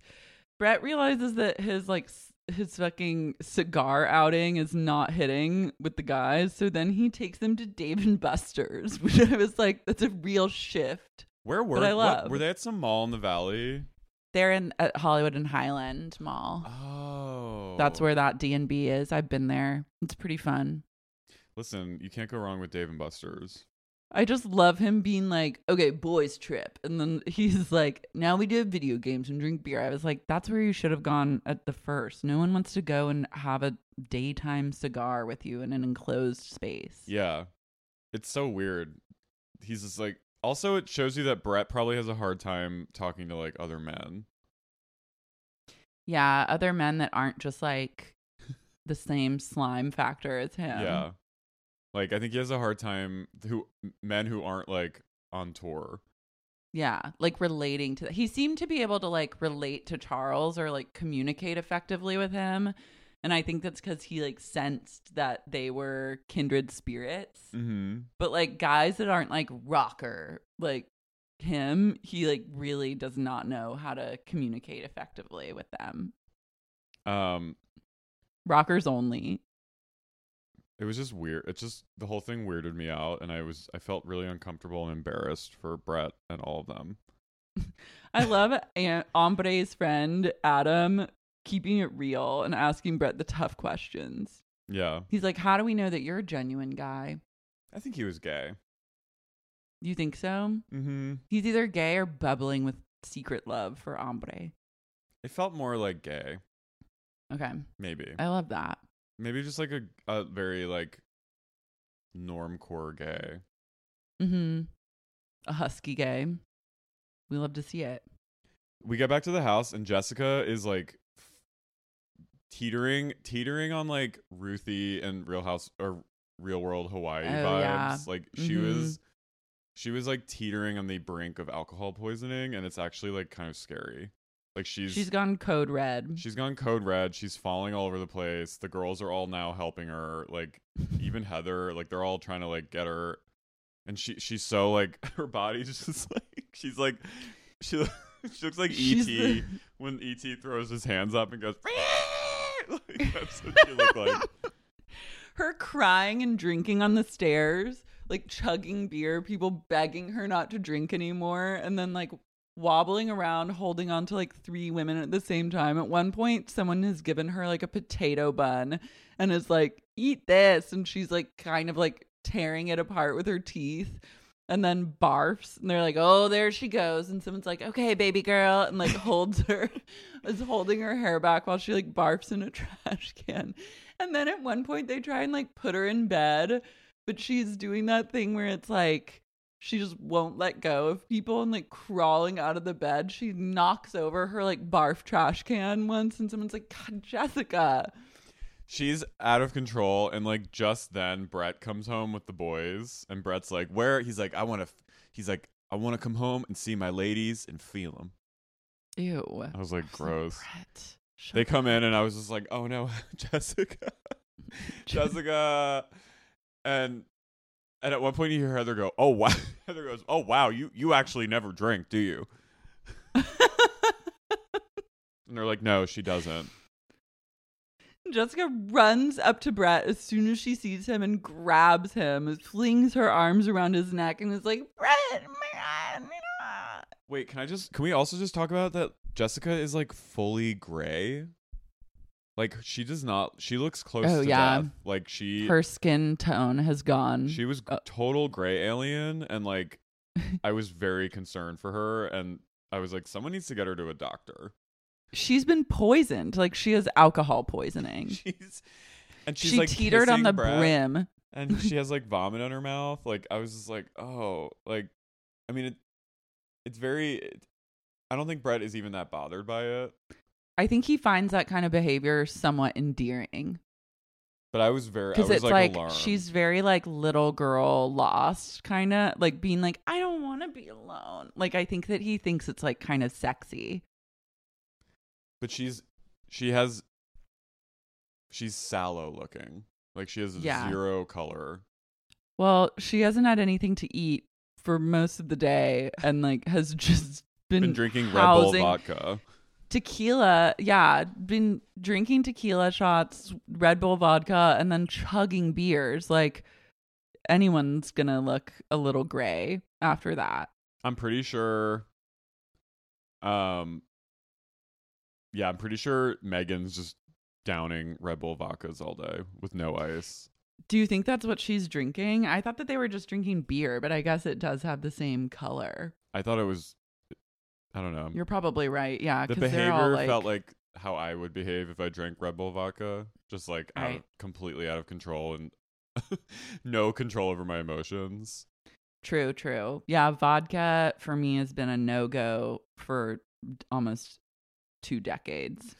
Bret realizes that his like his fucking cigar outing is not hitting with the guys, so then he takes them to Dave and Buster's, which I was like, that's a real shift. Where were But I what- love. were they at some mall in the valley? They're in at Hollywood and Highland Mall. Oh, That's where that D and B is. I've been there. It's pretty fun. Listen, you can't go wrong with Dave and Buster's. I just love him being like, okay, boys trip. And then he's like, now we do video games and drink beer. I was like, that's where you should have gone at the first. No one wants to go and have a daytime cigar with you in an enclosed space. Yeah, it's so weird. He's just like. Also, it shows you that Bret probably has a hard time talking to like other men. Yeah, other men that aren't just like the same slime factor as him. Yeah, like I think he has a hard time who men who aren't like on tour. Yeah, like relating to that. He seemed to be able to like relate to Charles or like communicate effectively with him. And I think that's because he like sensed that they were kindred spirits. Mm-hmm. But like guys that aren't like rocker, like him, he like really does not know how to communicate effectively with them. Um, Rockers only. it was just weird. It just the whole thing weirded me out, and I was I felt really uncomfortable and embarrassed for Bret and all of them. I love Aunt Ambre's friend Adam keeping it real and asking Bret the tough questions. Yeah, He's like, How do we know that you're a genuine guy? I think he was gay. You think so? Mm-hmm. He's either gay or bubbling with secret love for Ambre. It felt more like gay, Okay. maybe. I love that. Maybe just like a a very like normcore gay. Mm-hmm. A husky gay. We love to see it. We get back to the house, and Jessica is like teetering, teetering on like Ruthie and Real House or Real World Hawaii Oh, vibes. yeah. Like she Mhm. was, she was like teetering on the brink of alcohol poisoning, and it's actually like kind of scary. Like she's She's gone code red. She's gone code red. She's falling all over the place. The girls are all now helping her. Like even Heather, like they're all trying to like get her. And she she's so like her body's just like she's like she she looks like She's ET the- when ET throws his hands up and goes that's what she looked like. her crying and drinking on the stairs, like chugging beer, people begging her not to drink anymore, and then like wobbling around holding on to like three women at the same time. At one point, someone has given her like a potato bun and is like, eat this. And she's like kind of like tearing it apart with her teeth. And then barfs, and they're like, "Oh, there she goes." And someone's like, "Okay, baby girl," and like holds her, is holding her hair back while she like barfs in a trash can. And then at one point they try and like put her in bed, but she's doing that thing where it's like she just won't let go of people and like crawling out of the bed. She knocks over her like barf trash can once and someone's like, God, Jessica. She's out of control, and like just then, Bret comes home with the boys, and Bret's like, "Where?" He's like, "I want to." F-. He's like, "I want to come home and see my ladies and feel them." Ew. I was like, "Gross." Bret. they come in and I was just like, "Oh no, Jessica." Jessica and and at one point you hear Heather go, "Oh wow." Heather goes, "Oh wow, you you actually never drink, do you?" and they're like, "No, she doesn't." Jessica runs up to Bret as soon as she sees him and grabs him, flings her arms around his neck, and is like, Bret, man. Wait, can I just can we also just talk about that Jessica is like fully gray? Like she does not she looks close Oh, to yeah. death. Like she Her skin tone has gone. she was uh, total gray alien and like I was very concerned for her and I was like someone needs to get her to a doctor. She's been poisoned. Like she has alcohol poisoning. She's and she's she like teetered on the brim. and she has like vomit on her mouth. Like I was just like, "Oh, like I mean it it's very it, I don't think Bret is even that bothered by it. I think he finds that kind of behavior somewhat endearing. But I was very because it's like, like, alarmed. she's very like little girl lost kind of like being like i don't want to be alone like i think that he thinks it's like kind of sexy but she's she has she's sallow looking. Like she has Yeah. zero color. well she hasn't had anything to eat for most of the day and like has just been, Been drinking Red Bull vodka. tequila yeah been drinking tequila shots red bull vodka and then chugging beers like anyone's gonna look a little gray after that I'm pretty sure um yeah, I'm pretty sure Megan's just downing Red Bull vodkas all day with no ice. Do you think that's what she's drinking? I thought that they were just drinking beer, but I guess it does have the same color. I thought it was I don't know. You're probably right. Yeah, the because they're all behavior like, felt like how I would behave if I drank Red Bull vodka, just like out of, completely out of control and no control over my emotions. true, true. Yeah, vodka for me has been a no go for almost two decades.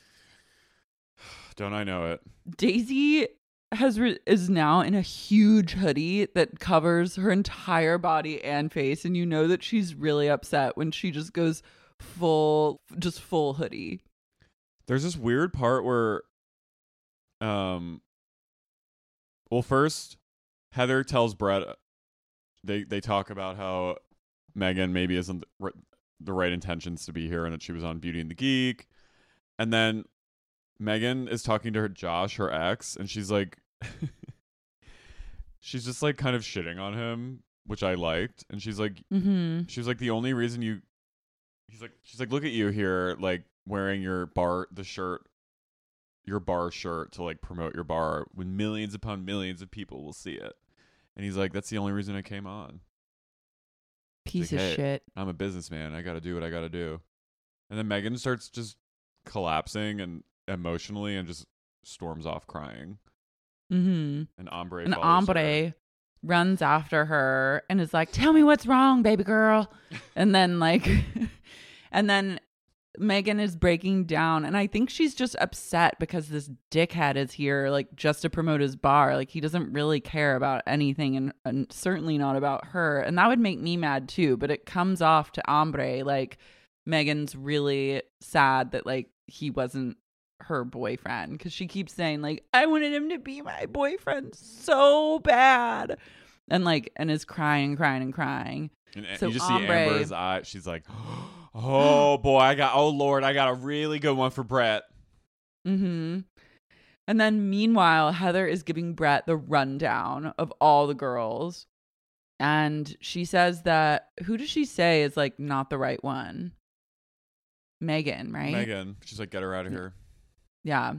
Don't I know it? Daisy has re- is now in a huge hoodie that covers her entire body and face, and you know that she's really upset when she just goes full, just full hoodie. There's this weird part where um well first Heather tells Bret they they talk about how Megan maybe isn't the right intentions to be here and that she was on Beauty and the Geek. And then Megan is talking to her Josh, her ex, and she's like she's just like kind of shitting on him, which I liked. And she's like Mm-hmm. she was like the only reason you he's like she's like look at you here like wearing your bar the shirt your bar shirt to like promote your bar when millions upon millions of people will see it and he's like that's the only reason i came on Piece Like, of hey, shit. i'm a businessman i gotta do what i gotta do and then megan starts just collapsing and emotionally and just storms off crying Mm-hmm. and Ambre An follows her. Ambre runs after her and is like, "Tell me what's wrong, baby girl." and then like, and then Megan is breaking down, and I think she's just upset because this dickhead is here, like just to promote his bar. Like he doesn't really care about anything, and, and certainly not about her. And that would make me mad too. But it comes off to Ambre like Megan's really sad that like he wasn't her boyfriend because she keeps saying like I wanted him to be my boyfriend so bad, and like and is crying and crying and crying. and So you just Ambre- see Ambre's eye she's like oh, oh boy i got oh lord i got a really good one for bret Mm-hmm. And then meanwhile, Heather is giving Bret the rundown of all the girls. And she says that who does she say is like not the right one? Megan, right? Megan. She's like, get her out of here. Yeah.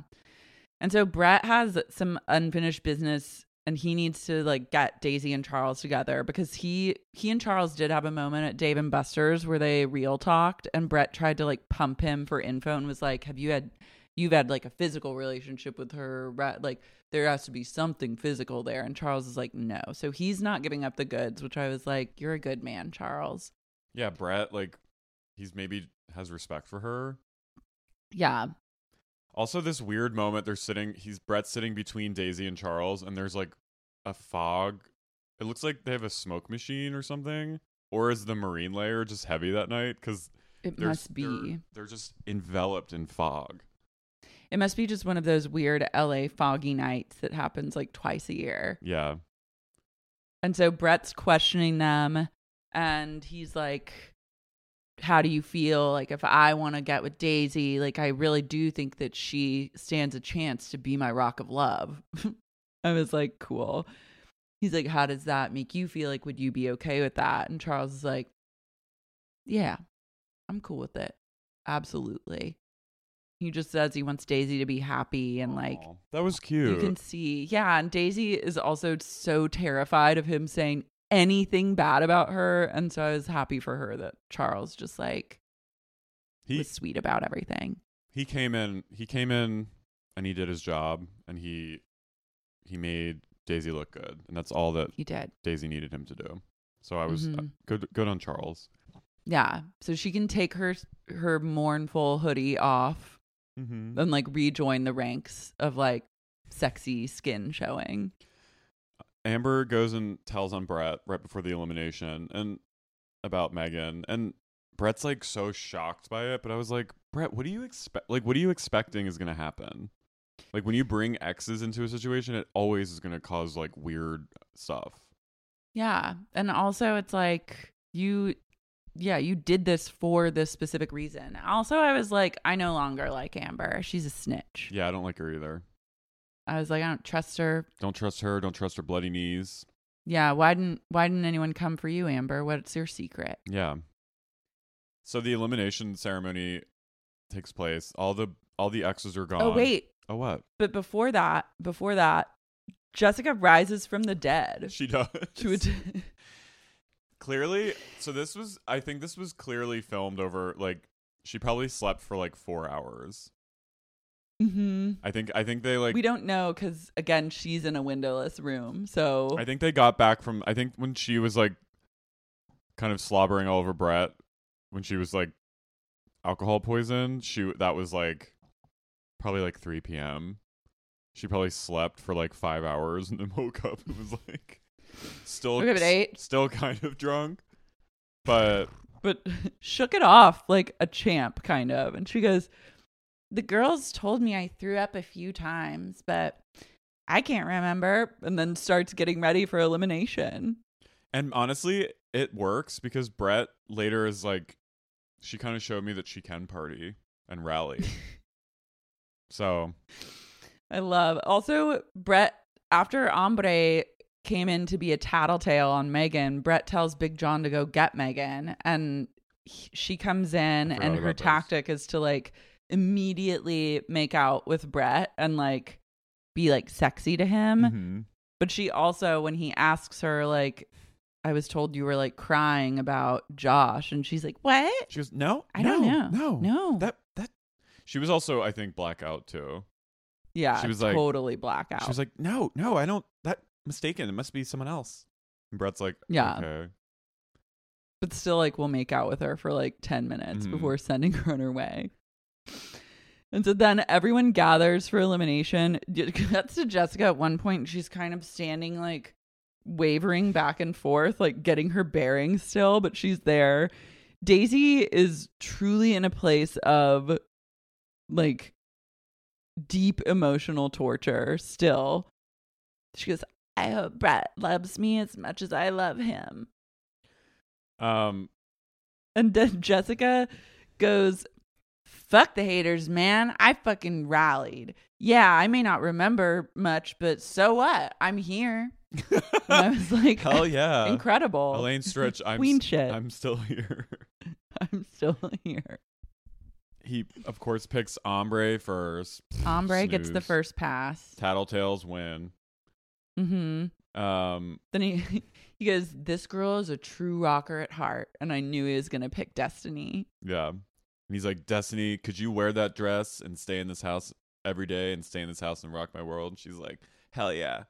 And so Bret has some unfinished business and he needs to like get Daisy and Charles together because he he and Charles did have a moment at Dave and Buster's where they real talked and Bret tried to like pump him for info and was like, "Have you had you've had like a physical relationship with her? Bret, like there has to be something physical there." And Charles is like, "No." So he's not giving up the goods, which I was like, "You're a good man, Charles." Yeah, Bret, like, he's maybe has respect for her. Yeah. Also, this weird moment, they're sitting, he's Bret's sitting between Daisy and Charles, and there's like a fog. It looks like they have a smoke machine or something. Or is the marine layer just heavy that night? Because It must be. They're, they're just enveloped in fog. It must be just one of those weird LA foggy nights that happens like twice a year. Yeah. And so Bret's questioning them and he's like, How do you feel? Like, if I want to get with Daisy, like, I really do think that she stands a chance to be my rock of love. I was like, Cool. He's like, How does that make you feel? Like, would you be okay with that? And Charles is like, Yeah, I'm cool with it. Absolutely. He just says he wants Daisy to be happy and like Aw, that was cute. you can see. Yeah, and Daisy is also so terrified of him saying anything bad about her, and so I was happy for her that Charles just like he was sweet about everything. he came in he came in and he did his job and he he made Daisy look good and that's all that He did. Daisy needed him to do. So I was uh, Mhm. good good on Charles. Yeah, so she can take her her mournful hoodie off Mm-hmm. and like rejoin the ranks of like sexy skin showing. Ambre goes and tells on Bret right before the elimination and about Megan and Bret's like so shocked by it, but I was like, Bret, what do you expect? Like, what are you expecting is going to happen? Like, when you bring exes into a situation, it always is going to cause like weird stuff. Yeah. And also it's like you yeah, you did this for this specific reason. Also, I was like, I no longer like Ambre. She's a snitch. Yeah, I don't like her either. I was like, I don't trust her. Don't trust her. Don't trust her bloody knees. Yeah, why didn't why didn't anyone come for you, Ambre? What's your secret? Yeah. So the elimination ceremony takes place. All the all the exes are oh, gone. Oh wait, Oh what? but before that, before that, Jessica rises from the dead. She does. A t- clearly so this was i think this was clearly filmed over like she probably slept for like four hours hmm i think i think they like we don't know because again, she's in a windowless room. So i think they got back from i think when she was like kind of slobbering all over bret when she was like alcohol poisoned she that was like probably like 3 p.m she probably slept for like five hours and then woke up and was like still at eight. still kind of drunk but but shook it off like a champ, kind of. And she goes, The girls told me I threw up a few times, but I can't remember. And then starts getting ready for elimination. And honestly, it works because Bret later is like, she kind of showed me that she can party and rally. so I love. Also, Bret, after Ambre came in to be a tattletale on Megan, Bret tells Big John to go get Megan. And he- she comes in, and her about this. tactic is to like immediately make out with Bret and like be like sexy to him. mhm. But she also, when he asks her, like, I was told you were like crying about Josh, and she's like, What? she goes, no, I no, don't know. no, No. That that. She was also, I think, blackout too. Yeah, She was like- totally blackout. She was like, no, no, I don't. That mistaken. It must be someone else. And Bret's like, Yeah. okay. but still, like, we'll make out with her for like 10 minutes Mhm. before sending her on her way. And so then everyone gathers for elimination. That's to Jessica at one point. She's kind of standing like wavering back and forth, like getting her bearings still, but she's there. Daisy is truly in a place of like deep emotional torture still. She goes, I hope Bret loves me as much as I love him. Um, And then Jessica goes, Fuck the haters, man. I fucking rallied. Yeah, I may not remember much, but so what? I'm here. And I was like, hell yeah, incredible. Elaine Stritch, I'm Queen shit. I'm still here. I'm still here. he of course picks Ambre first. Ambre gets the first pass. Tattletales win. Mm-hmm. Um, Then he he goes, This girl is a true rocker at heart. And I knew he was gonna pick Destiny. Yeah. And he's like, Destiny, could you wear that dress and stay in this house every day and stay in this house and rock my world? And she's like, hell yeah.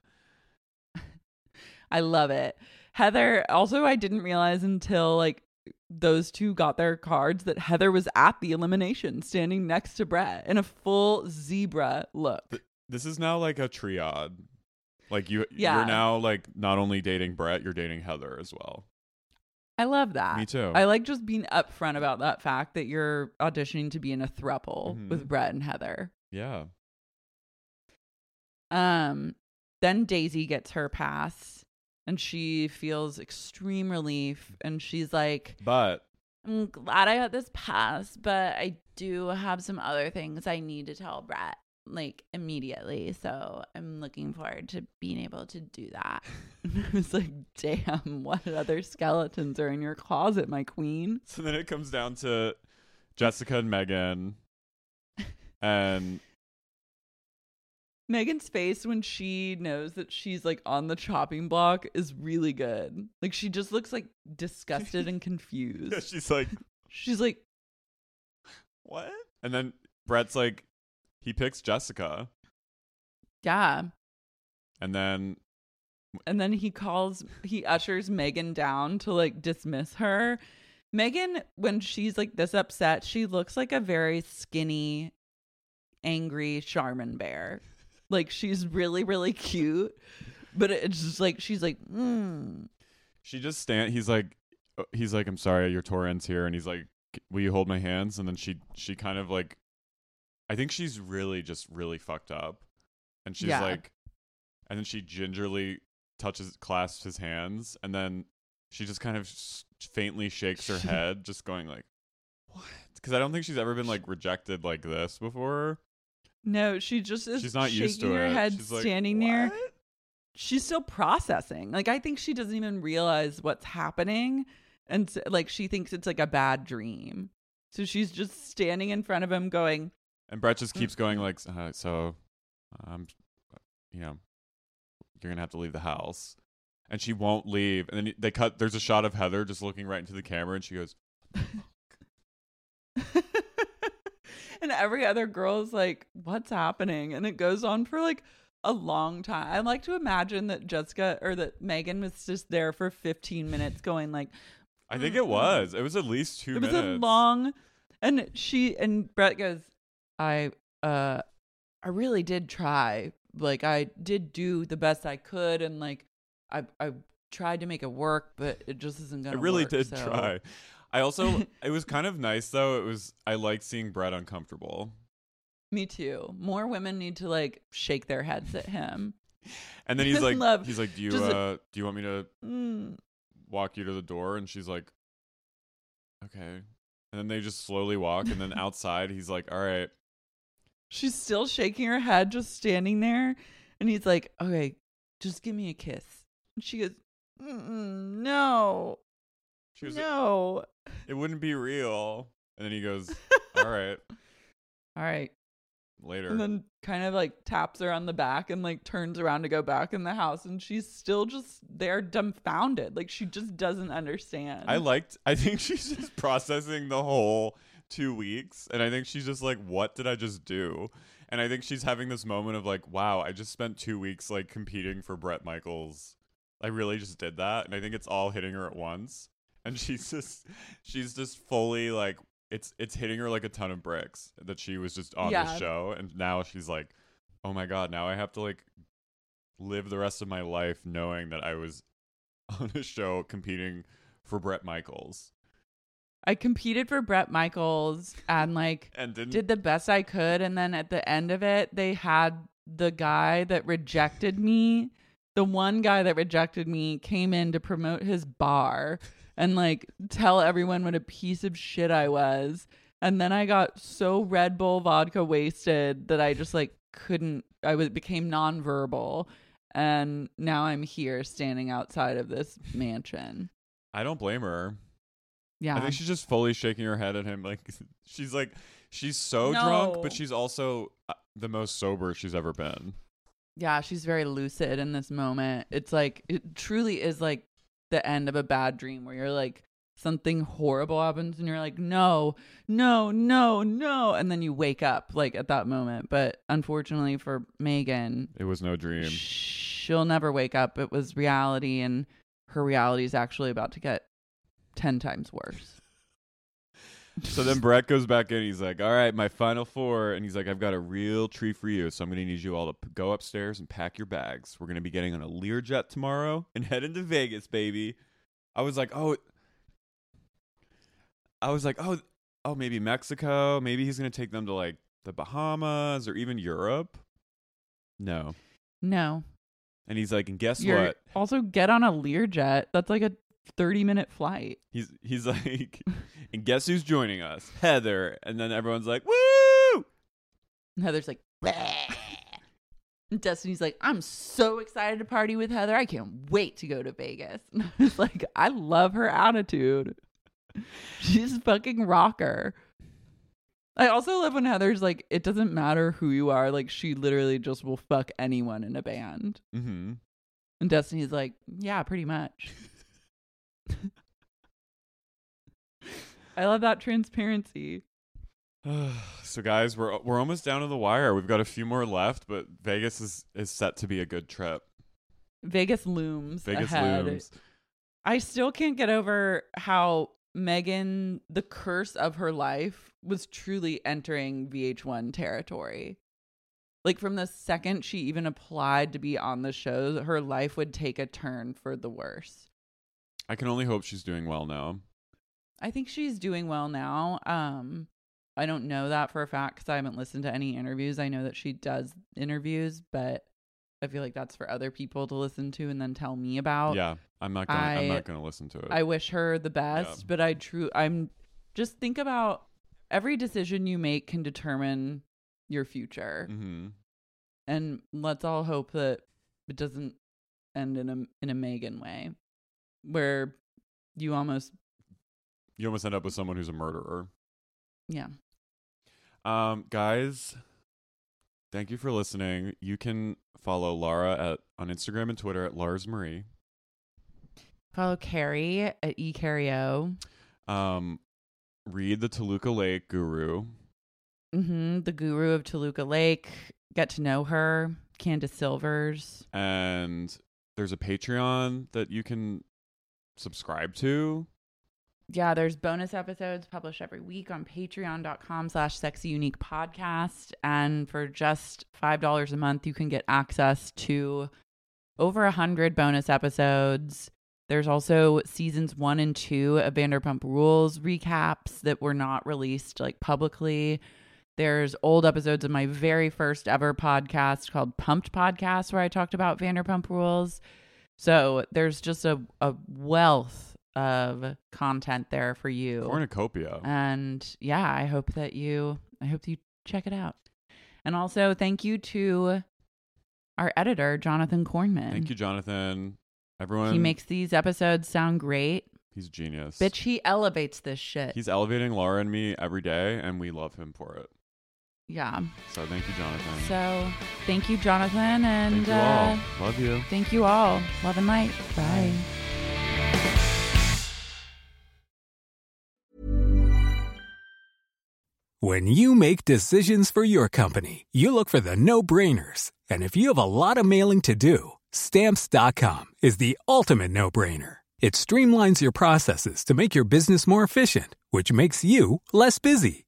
I love it. Heather, also, I didn't realize until like those two got their cards that Heather was at the elimination standing next to Bret in a full zebra look. This is now like a triad. Like you, Yeah. you're now like not only dating Bret, you're dating Heather as well. I love that. Me too. I like just being upfront about that fact that you're auditioning to be in a throuple Mhm. with Bret and Heather. Yeah. Um, then Daisy gets her pass and she feels extreme relief and she's like, But I'm glad I got this pass, but I do have some other things I need to tell Bret like immediately. So I'm looking forward to being able to do that. I was like, damn, what other skeletons are in your closet, my queen? so then it comes down to Jessica and Megan. And Megan's face when she knows that she's like on the chopping block is really good. Like she just looks like disgusted and confused. yeah, she's like, She's like, What? And then Bret's like, he picks Jessica. yeah. And then And then he calls, he ushers Megan down to like dismiss her. Megan, when she's like this upset, she looks like a very skinny, angry Charmin bear. Like she's really, really cute. But it's just like, she's like, mm. she just stand he's like uh, he's like, I'm sorry, your tour ends here and he's like, Will you hold my hands? And then she she kind of like I think she's really just really fucked up. And she's Yeah. like and then she gingerly touches clasps his hands and then she just kind of faintly shakes her head just going like what because i don't think she's ever been like rejected like this before no, she just is she's not shaking used to her it head she's like, standing there. "What?" she's still processing. Like I think she doesn't even realize what's happening, and s- like she thinks it's like a bad dream. So she's just standing in front of him, going, and bret just keeps going Mhm. like uh, so um you know you're gonna have to leave the house and she won't leave and then they cut there's a shot of heather just looking right into the camera and she goes and every other girl is like, "What's happening?" And it goes on for like a long time. I like to imagine that Jessica or that Megan was just there for 15 minutes, going like, i think it was it was at least two it was minutes a long and she and bret goes i uh i really did try like i did do the best i could and like i i tried to make it work but it just isn't gonna I really work, did so- try. I also it was kind of nice though it was i liked seeing bret uncomfortable. Me too. More women need to like shake their heads at him. And then he's like Love. he's like do you Just uh do you want me to mm. walk you to the door? And she's like okay. And then they just slowly walk and then outside he's like all right she's still shaking her head just standing there and he's like okay just give me a kiss. And she goes no. She was no. It wouldn't be real. And then he goes all right. All right. Later. And then kind of like taps her on the back and like turns around to go back in the house and she's still just there dumbfounded. Like she just doesn't understand. I liked i think she's just processing the whole two weeks and i think she's just like what did i just do? And i think she's having this moment of like wow i just spent two weeks like competing for bret michaels. I really just did that and i think it's all hitting her at once. And she's just she's just fully like it's it's hitting her like a ton of bricks that she was just on Yeah. the show and now she's like oh my god now i have to like live the rest of my life knowing that i was on a show competing for bret michaels i competed for bret michaels and like and did the best i could and then at the end of it they had the guy that rejected me the one guy that rejected me came in to promote his bar and like tell everyone what a piece of shit I was. And then I got so Red Bull vodka wasted that I just like couldn't I was became nonverbal and now I'm here standing outside of this mansion. i don't blame her Yeah. i think she's just fully shaking her head at him like she's like she's so drunk but she's also uh, the most sober she's ever been Yeah, she's very lucid in this moment. It's like it truly is like the end of a bad dream where you're like something horrible happens and you're like no, no, no, no and then you wake up like at that moment. But unfortunately for Megan, it was no dream she'll never wake up. It was reality and her reality is actually about to get 10 times worse. So then Bret goes back in. He's like, "All right, my final four. and he's like, "I've got a real treat for you. So I'm gonna need you all to p- go upstairs and pack your bags. We're gonna be getting on a Learjet tomorrow and heading to Vegas, baby." I was like, "Oh," I was like, "Oh, oh, maybe Mexico. Maybe he's gonna take them to like the Bahamas or even Europe? No. No. And he's like, and guess You're what? also get on a Learjet. That's like a 30 minute flight. He's he's like, and guess who's joining us? Heather. And then everyone's like, woo! And Heather's like, "Bleh." And Destiny's like, I'm so excited to party with Heather. I can't wait to go to Vegas. And I was like, I love her attitude. She's fucking rocker. I also love when Heather's like, it doesn't matter who you are. Like, she literally just will fuck anyone in a band. Mm-hmm. And Destiny's like, yeah, pretty much. I love that transparency. so guys, we're we're almost down to the wire. We've got a few more left, but Vegas is is set to be a good trip. Vegas looms. Vegas ahead. looms. I still can't get over how Megan, the curse of her life, was truly entering VH1 territory. Like from the second she even applied to be on the show, her life would take a turn for the worse. I can only hope she's doing well now. I think she's doing well now. Um, I don't know that for a fact because I haven't listened to any interviews. I know that she does interviews, but I feel like that's for other people to listen to and then tell me about. yeah, I'm not gonna I, am not gonna listen to it. I wish her the best, Yeah. but I true I'm just think about every decision you make can determine your future. mm-hmm. And let's all hope that it doesn't end in a in a Megan way where you almost You almost end up with someone who's a murderer. yeah. Um, guys, thank you for listening. You can follow Lara at on Instagram and Twitter at Lars Marie. Follow Carrie at eCarrio. Um, read the Toluca Lake Guru. Mm-hmm. The guru of Toluca Lake. Get to know her. Candace Silvers. and there's a Patreon that you can subscribe to. Yeah, there's bonus episodes published every week on patreon.com slash sexy unique podcast. And for just $5 a month, you can get access to over a hundred bonus episodes. There's also seasons one and two of Vanderpump Rules recaps that were not released like publicly. There's old episodes of my very first ever podcast called Pumped Podcast, where I talked about Vanderpump Rules. So there's just a, a wealth of content there for you. Cornucopia. And yeah, I hope that you I hope you check it out. And also thank you to our editor, Jonathan Cornman. Thank you, Jonathan. Everyone, He makes these episodes sound great. he's a genius. Bitch, he elevates this shit. He's elevating Laura and me every day, and we love him for it. Yeah. So thank you, Jonathan. So thank you, Jonathan, and thank you uh, all. Love you. thank you all. Love and light. Bye. When you make decisions for your company, you look for the no brainers. And if you have a lot of mailing to do, stamps.com is the ultimate no brainer. It streamlines your processes to make your business more efficient, which makes you less busy.